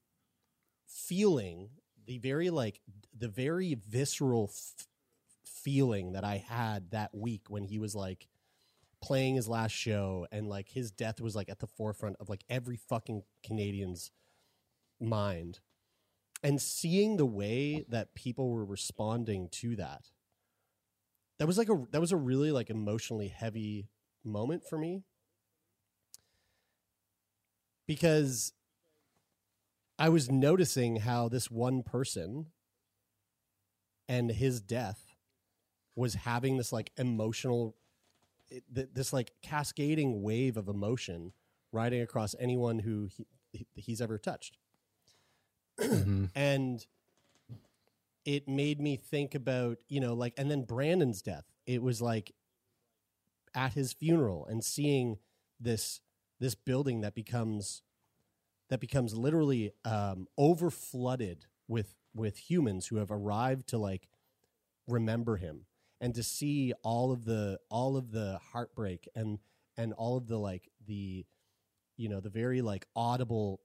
[SPEAKER 4] feeling, the very like the very visceral f- feeling that I had that week when he was like playing his last show and like his death was like at the forefront of like every fucking Canadian's mind. And seeing the way that people were responding to that that was like a that was a really like emotionally heavy moment for me because I was noticing how this one person and his death was having this like emotional this like cascading wave of emotion riding across anyone who he, he- he's ever touched. Mm-hmm. And it made me think about you know like and then brandon's death. It was like at his funeral and seeing this this building that becomes that becomes literally um, over flooded with with humans who have arrived to like remember him and to see all of the all of the heartbreak and and all of the like the you know the very like audible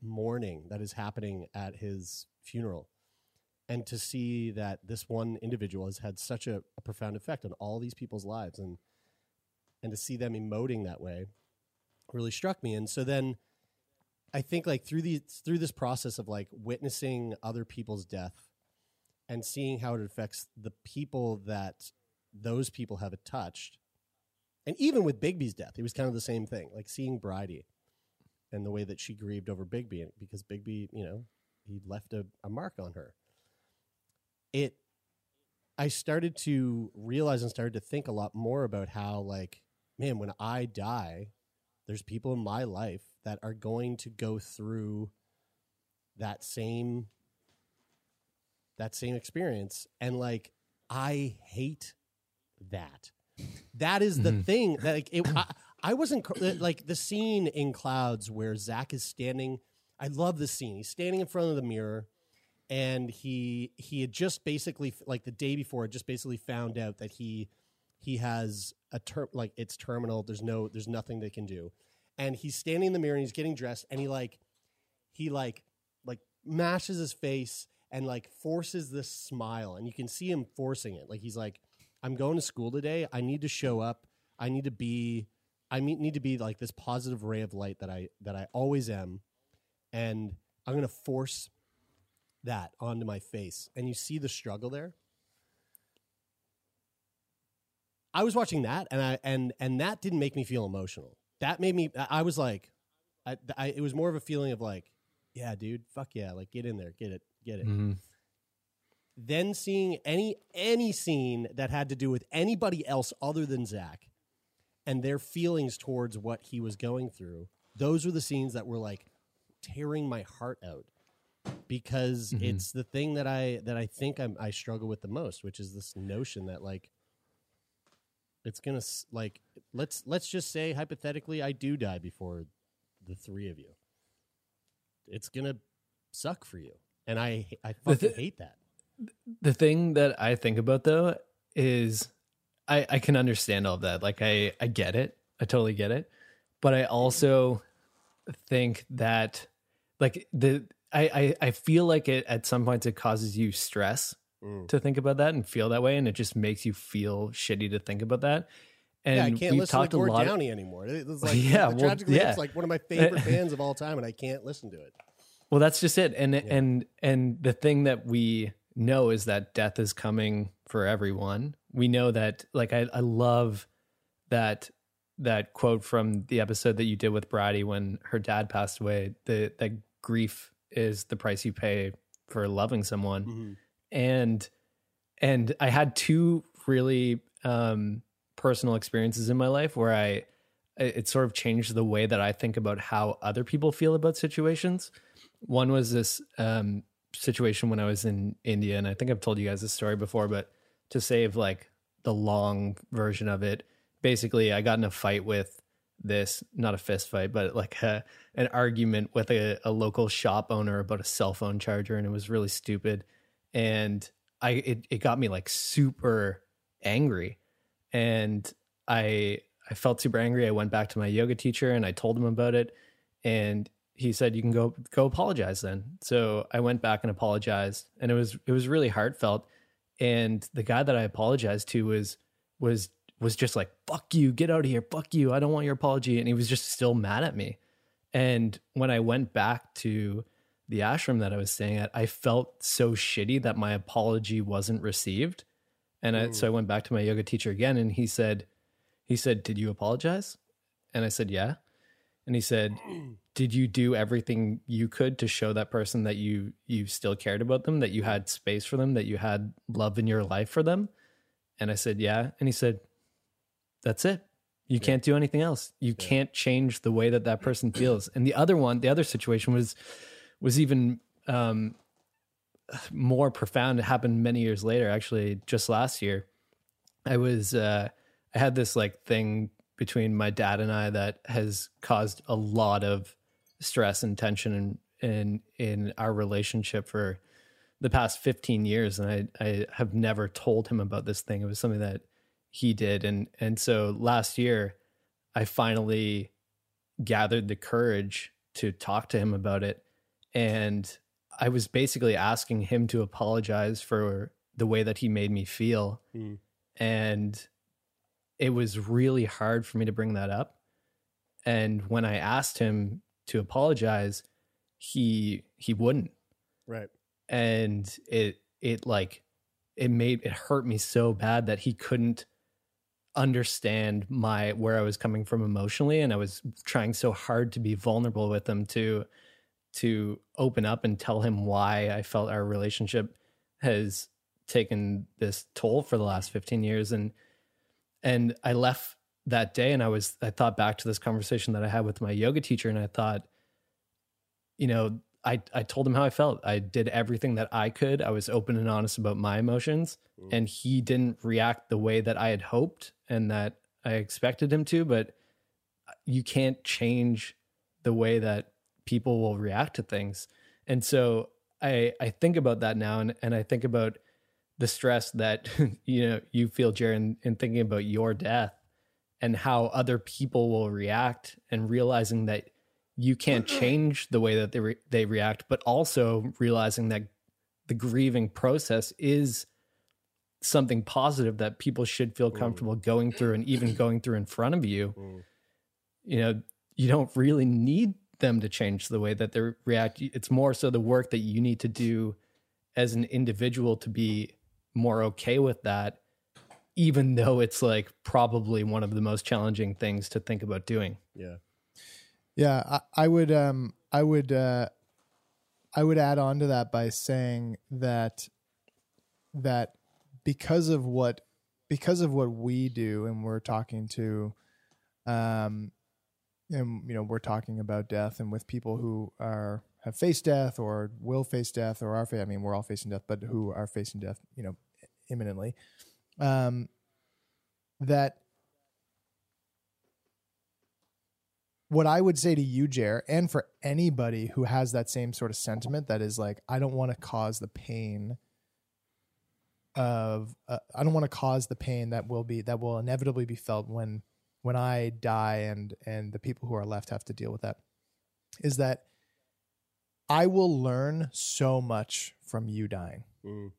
[SPEAKER 4] mourning that is happening at his funeral. And to see that this one individual has had such a, a profound effect on all these people's lives and and to see them emoting that way really struck me. And so then i think like through the through this process of like witnessing other people's death and seeing how it affects the people that those people have touched and even with bigby's death it was kind of the same thing like seeing bridie and the way that she grieved over bigby because bigby you know he left a, a mark on her. It I started to realize and started to think a lot more about how like man when I die there's people in my life that are going to go through that same that same experience. And like I hate that. That is the mm-hmm. thing that like it, I, I wasn't like the scene in clouds where Zach is standing I love this scene. He's standing in front of the mirror and he he had just basically like the day before just basically found out that he he has a term like it's terminal there's no there's nothing they can do. And he's standing in the mirror and he's getting dressed and he like he like like mashes his face and like forces this smile and you can see him forcing it. Like he's like i'm going to school today. I need to show up. I need to be i need to be like this positive ray of light that i that i always am. And i'm going to force that onto my face. And you see the struggle there i was watching that and i and and that didn't make me feel emotional. That made me i was like I, I it was more of a feeling of like yeah dude fuck yeah like get in there get it get it. Mm-hmm. Then seeing any any scene that had to do with anybody else other than zach and their feelings towards what he was going through those were the scenes that were like tearing my heart out because mm-hmm. it's the thing that I that I think I'm, I struggle with the most, which is this notion that like it's gonna like let's let's just say hypothetically I do die before the three of you. It's gonna suck for you, and I I fucking
[SPEAKER 5] thi-
[SPEAKER 4] hate that.
[SPEAKER 5] The thing that I think about though is I, I can understand all of that. Like I, I get it. I totally get it. But I also think that like the I, I, I feel like it at some points it causes you stress Mm. to think about that and feel that way and it just makes you feel shitty to think about that. And
[SPEAKER 4] yeah, I can't listen to Gord Downie anymore. It's like
[SPEAKER 5] Yeah, well, yeah.
[SPEAKER 4] Lips, like one of my favorite bands of all time, and I can't listen to it.
[SPEAKER 5] Well, that's just it. And and and the thing that we know is that death is coming for everyone. We know that like I, I love that that quote from the episode that you did with Bridie when her dad passed away. The that grief is the price you pay for loving someone. Mm-hmm. And and I had two really um personal experiences in my life where I it sort of changed the way that I think about how other people feel about situations. One was this um, situation when I was in India, and I think I've told you guys this story before, but to save like the long version of it, basically, I got in a fight with this not a fist fight, but like a, an argument with a, a local shop owner about a cell phone charger, and it was really stupid. And I it, it got me like super angry, and I I felt super angry. I went back to my yoga teacher and I told him about it, and he said you can go go apologize then. So I went back and apologized, and it was it was really heartfelt. And the guy that I apologized to was was was just like fuck you, get out of here, fuck you, I don't want your apology, and he was just still mad at me. And when I went back to the ashram that I was staying at, I felt so shitty that my apology wasn't received. And I, so I went back to my yoga teacher again, and he said, he said, "Did you apologize?" And I said, "Yeah." And he said, "Did you do everything you could to show that person that you you still cared about them, that you had space for them, that you had love in your life for them?" And I said, "Yeah." And he said, "That's it. You can't do anything else. You can't change the way that that person feels." And the other one, the other situation was was even um, more profound. It happened many years later, actually, just last year. I was uh, I had this like thing between my dad and I that has caused a lot of stress and tension in in, in our relationship for the past 15 years and I I have never told him about this thing. It was something that he did and and so last year I finally gathered the courage to talk to him about it and I was basically asking him to apologize for the way that he made me feel. Hmm. And it was really hard for me to bring that up. And when i asked him to apologize he he wouldn't.
[SPEAKER 4] Right.
[SPEAKER 5] and it it like it made it hurt me so bad that he couldn't understand my where I was coming from emotionally. And I was trying so hard to be vulnerable with him to to open up and tell him why I felt our relationship has taken this toll for the last 15 years and and I left that day and I was I thought back to this conversation that I had with my yoga teacher and I thought you know I I told him how I felt. I did everything that I could. I was open and honest about my emotions and he didn't react the way that I had hoped and that I expected him to, but uh, you can't change the way that people will react to things. And so I I think about that now and, and I think about the stress that you know you feel Jared in, in thinking about your death and how other people will react and realizing that you can't mm-hmm. change the way that they re- they react but also realizing that the grieving process is something positive that people should feel mm. comfortable going through and even going through in front of you. Mm. You know you don't really need them to change the way that they react it's more so the work that you need to do as an individual to be more okay with that even though it's like probably one of the most challenging things to think about doing
[SPEAKER 4] Yeah.
[SPEAKER 7] Yeah, I, I would um I would uh I would add on to that by saying that that because of what because of what we do and we're talking to um and you know we're talking about death and with people who are have faced death or will face death or are fa- I mean we're all facing death but who are facing death you know imminently. Um that what I would say to you, Jer, and for anybody who has that same sort of sentiment that is like, I don't want to cause the pain of, uh, I don't want to cause the pain that will be, that will inevitably be felt when, when I die and, and the people who are left have to deal with that is that I will learn so much from you dying.
[SPEAKER 4] Mm.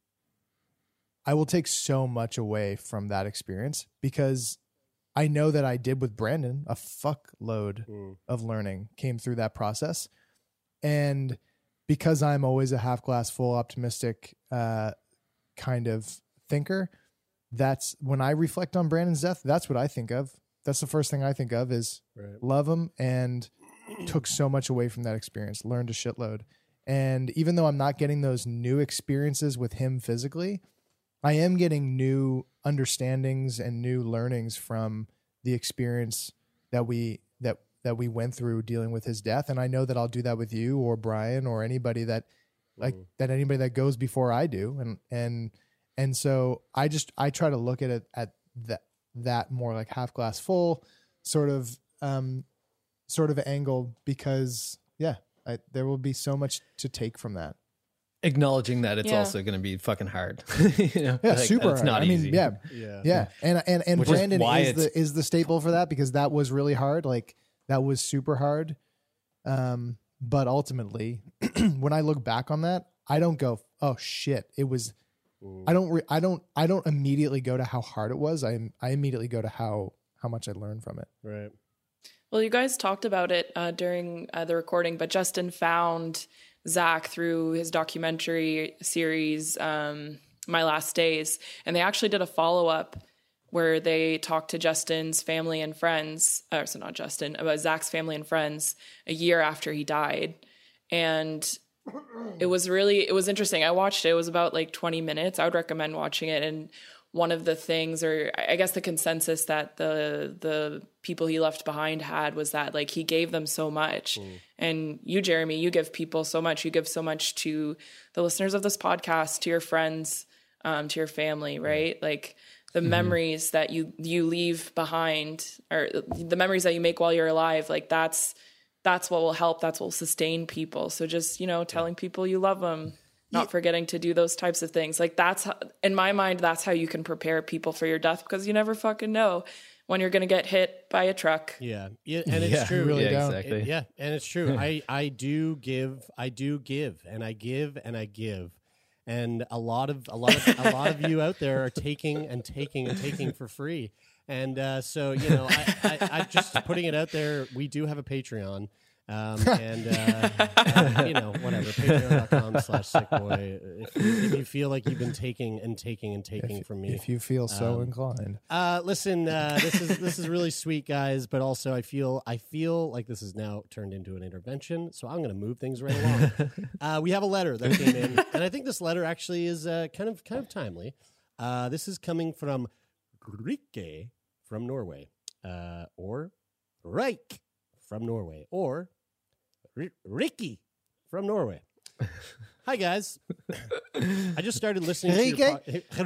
[SPEAKER 7] I will take so much away from that experience because I know that I did with Brandon a fuckload
[SPEAKER 4] Mm.
[SPEAKER 7] of learning came through that process. And because I'm always a half glass full optimistic uh, kind of thinker, that's when I reflect on Brandon's death, that's what I think of. That's the first thing I think of is
[SPEAKER 4] Right.
[SPEAKER 7] love him and took so much away from that experience, learned a shitload. And even though I'm not getting those new experiences with him physically, I am getting new understandings and new learnings from the experience that we that that we went through dealing with his death and I know that I'll do that with you or Brian or anybody that like mm. that anybody that goes before I do and and and so I just I try to look at it at that that more like half glass full sort of um sort of angle because yeah I, there will be so much to take from that
[SPEAKER 5] Acknowledging that it's
[SPEAKER 9] Yeah.
[SPEAKER 5] also going to be fucking hard. you know?
[SPEAKER 7] yeah
[SPEAKER 5] Like,
[SPEAKER 7] super
[SPEAKER 5] It's
[SPEAKER 7] hard.
[SPEAKER 5] not
[SPEAKER 7] I mean
[SPEAKER 5] easy.
[SPEAKER 7] yeah
[SPEAKER 4] Yeah.
[SPEAKER 7] yeah and and and
[SPEAKER 5] Which
[SPEAKER 7] Brandon
[SPEAKER 5] why
[SPEAKER 7] is, the is the staple for that because that was really hard like that was super hard um but ultimately when I look back on that I don't go oh shit it was I don't re- I don't I don't immediately go to how hard it was. I I immediately go to how how much I learned from it.
[SPEAKER 4] Right.
[SPEAKER 9] Well, you guys talked about it uh, during uh, the recording, but Justin found Zach through his documentary series, um, My Last Days, and they actually did a follow up where they talked to Justin's family and friends, or so not Justin, about Zach's family and friends a year after he died, and it was really it was interesting. I watched it. It was about like 20 minutes. I would recommend watching it and one of the things or I guess the consensus that the the people he left behind had was that like he gave them so much. Mm. And you Jeremie, you give people so much. You give so much to the listeners of this podcast, to your friends, um, to your family, mm. right? Like the mm-hmm. memories that you you leave behind or the memories that you make while you're alive, like that's that's what will help that's what will sustain people so just you know telling people you love them not forgetting to do those types of things like that's how, in my mind that's how you can prepare people for your death because you never fucking know when you're going to get hit by a truck
[SPEAKER 4] Yeah, yeah, and it's
[SPEAKER 5] Yeah,
[SPEAKER 4] true.
[SPEAKER 7] really
[SPEAKER 5] yeah,
[SPEAKER 7] don't.
[SPEAKER 5] exactly.
[SPEAKER 4] It- yeah, and it's true. I I do give, I do give, and I give and I give, and a lot of a lot of a lot of you out there are taking and taking and taking for free, and uh, so you know, I, I, I just putting it out there. We do have a Patreon. Um, and uh, uh, you know whatever patreon.com slash sickboy if, you- if you feel like you've been taking and taking and taking from me
[SPEAKER 7] if you feel so
[SPEAKER 4] Um,
[SPEAKER 7] inclined
[SPEAKER 4] uh, listen, uh, this is this is really sweet, guys. But also, I feel I feel like this is now turned into an intervention. So I'm going to move things right along. uh, we have a letter that came in, and I think this letter actually is uh, kind of kind of timely. Uh, this is coming from Rike from Norway, uh, or Reik from Norway, or R- Ricky from Norway. Hi guys. I just started listening to your po-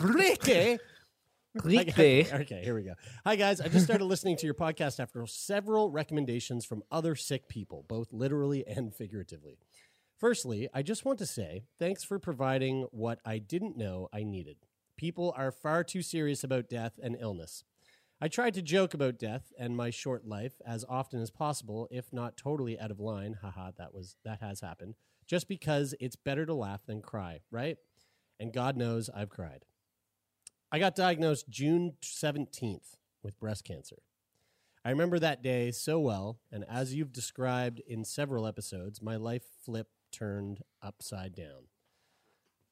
[SPEAKER 4] Ricky.
[SPEAKER 5] Ricky.
[SPEAKER 4] Okay, here we go. Hi, guys. I just started listening to your podcast after several recommendations from other sick people, both literally and figuratively. Firstly, I just want to say thanks for providing what I didn't know I needed. People are far too serious about death and illness. I tried to joke about death and my short life as often as possible, if not totally out of line. Haha, that was that has happened. Just because it's better to laugh than cry, right? And God knows I've cried. I got diagnosed June 17th with breast cancer. I remember that day so well, and as you've described in several episodes, my life flipped turned upside down.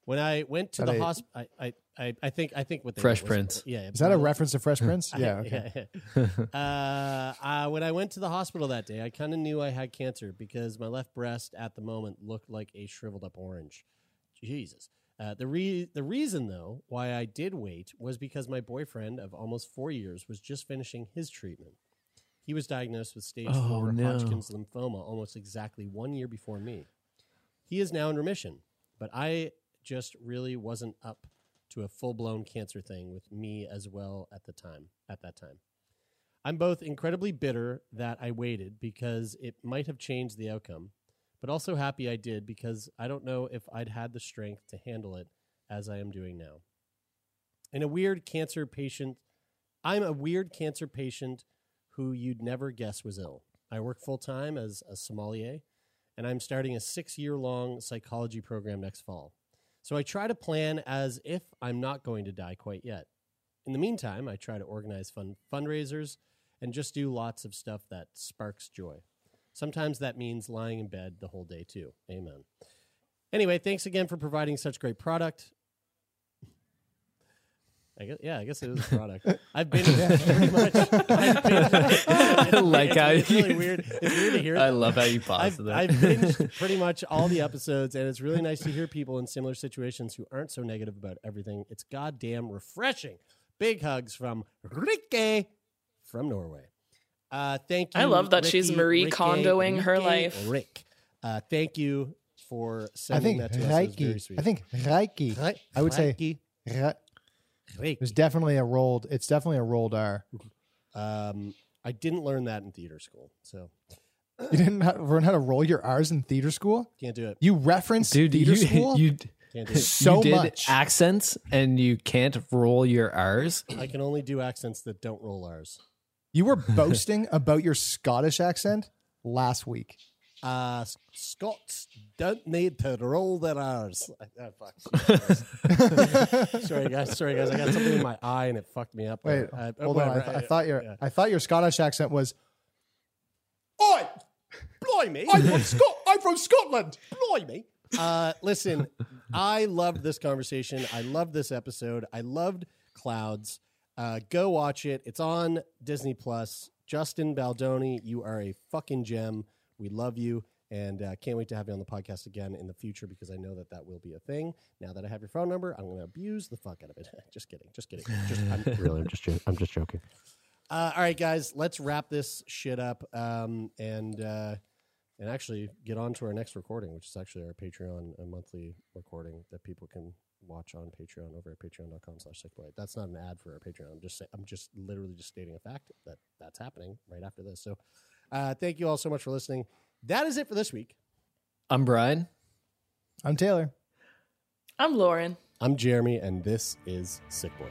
[SPEAKER 4] When I went to
[SPEAKER 7] That
[SPEAKER 4] the
[SPEAKER 7] a-
[SPEAKER 4] hospital, I, I, I, I think I think what they
[SPEAKER 5] Fresh
[SPEAKER 4] meant was-
[SPEAKER 5] Prince.
[SPEAKER 4] Yeah,
[SPEAKER 7] is that a reference to Fresh Prince yeah okay
[SPEAKER 4] yeah, yeah. uh, uh, when I went to the hospital that day, I kind of knew I had cancer because my left breast at the moment looked like a shriveled up orange. Jesus. Uh, the re- the reason though why I did wait was because my boyfriend of almost four years was just finishing his treatment. He was diagnosed with stage
[SPEAKER 5] Oh,
[SPEAKER 4] four
[SPEAKER 5] no.
[SPEAKER 4] Hodgkin's lymphoma almost exactly one year before me. He is now in remission, but I just really wasn't up to a full blown cancer thing with me as well at the time. At that time, I'm both incredibly bitter that I waited because it might have changed the outcome, but also happy I did because I don't know if I'd had the strength to handle it as I am doing now. And a weird cancer patient, I'm a weird cancer patient who you'd never guess was ill. I work full time as a sommelier, and I'm starting a six year long psychology program next fall. So I try to plan as if I'm not going to die quite yet. In the meantime, I try to organize fun fundraisers and just do lots of stuff that sparks joy. Sometimes that means lying in bed the whole day too. Amen. Anyway, thanks again for providing such great product. I guess, yeah, I guess it is a product. I've been pretty much. I've been,
[SPEAKER 5] I like
[SPEAKER 4] it's,
[SPEAKER 5] how
[SPEAKER 4] it's really
[SPEAKER 5] you-
[SPEAKER 4] weird. It's weird to hear.
[SPEAKER 5] I love how you
[SPEAKER 4] I've,
[SPEAKER 5] that.
[SPEAKER 4] I've binged pretty much all the episodes, and it's really nice to hear people in similar situations who aren't so negative about everything. It's goddamn refreshing. Big hugs from Rikke from Norway. Uh, thank you.
[SPEAKER 9] I love that she's Marie
[SPEAKER 4] Rikke,
[SPEAKER 9] Kondoing her life.
[SPEAKER 4] Rick, uh, thank you for
[SPEAKER 7] I
[SPEAKER 4] sending
[SPEAKER 7] think
[SPEAKER 4] that to us. It was very
[SPEAKER 7] Reiki.
[SPEAKER 4] sweet.
[SPEAKER 7] I think Reiki.
[SPEAKER 4] Re-
[SPEAKER 7] I would say
[SPEAKER 4] Reiki.
[SPEAKER 7] Re-
[SPEAKER 4] Reiki.
[SPEAKER 7] there's definitely a rolled. It's definitely a rolled R.
[SPEAKER 4] Um, I didn't learn that in theater school, so
[SPEAKER 7] You didn't ha- learn how to roll your R's in theater school.
[SPEAKER 4] can't do it.
[SPEAKER 7] You referenced
[SPEAKER 5] Dude,
[SPEAKER 7] theater
[SPEAKER 5] you,
[SPEAKER 7] school.
[SPEAKER 5] you,
[SPEAKER 4] Can't do it.
[SPEAKER 7] so
[SPEAKER 5] you did
[SPEAKER 7] much.
[SPEAKER 5] accents and you can't roll your R's.
[SPEAKER 4] I can only do accents that don't roll R's.
[SPEAKER 7] You were boasting about your Scottish accent last week.
[SPEAKER 4] Uh, Scots don't need to roll their R's. Oh, fuck. sorry, guys. Sorry, guys. I got something in my eye and it fucked me up.
[SPEAKER 7] Wait,
[SPEAKER 4] there. Uh,
[SPEAKER 7] hold on. I, th- I thought your
[SPEAKER 4] yeah.
[SPEAKER 7] I thought your Scottish accent was.
[SPEAKER 4] Oi! Blimey! I'm from, Scot- I'm from Scotland! Blimey! Uh, listen, I loved this conversation. I loved this episode. I loved Clouds. Uh, go watch it. It's on Disney Plus. Justin Baldoni, you are a fucking gem. We love you. And uh, can't wait to have you on the podcast again in the future because I know that that will be a thing. Now that I have your phone number, I'm going to abuse the fuck out of it. just kidding. Just kidding. Just, I'm, really, I'm just, jo- I'm just joking. Uh, all right, guys, let's wrap this shit up um, and uh, and actually get on to our next recording, which is actually our Patreon a monthly recording that people can watch on Patreon over at patreon.com slash sickboy. That's not an ad for our Patreon. I'm just say, I'm just literally just stating a fact that that's happening right after this. So uh, thank you all so much for listening. That is it for this week.
[SPEAKER 5] I'm Brian.
[SPEAKER 7] I'm Taylor.
[SPEAKER 9] I'm Lauren.
[SPEAKER 4] I'm Jeremie, and this is
[SPEAKER 1] Sickboy.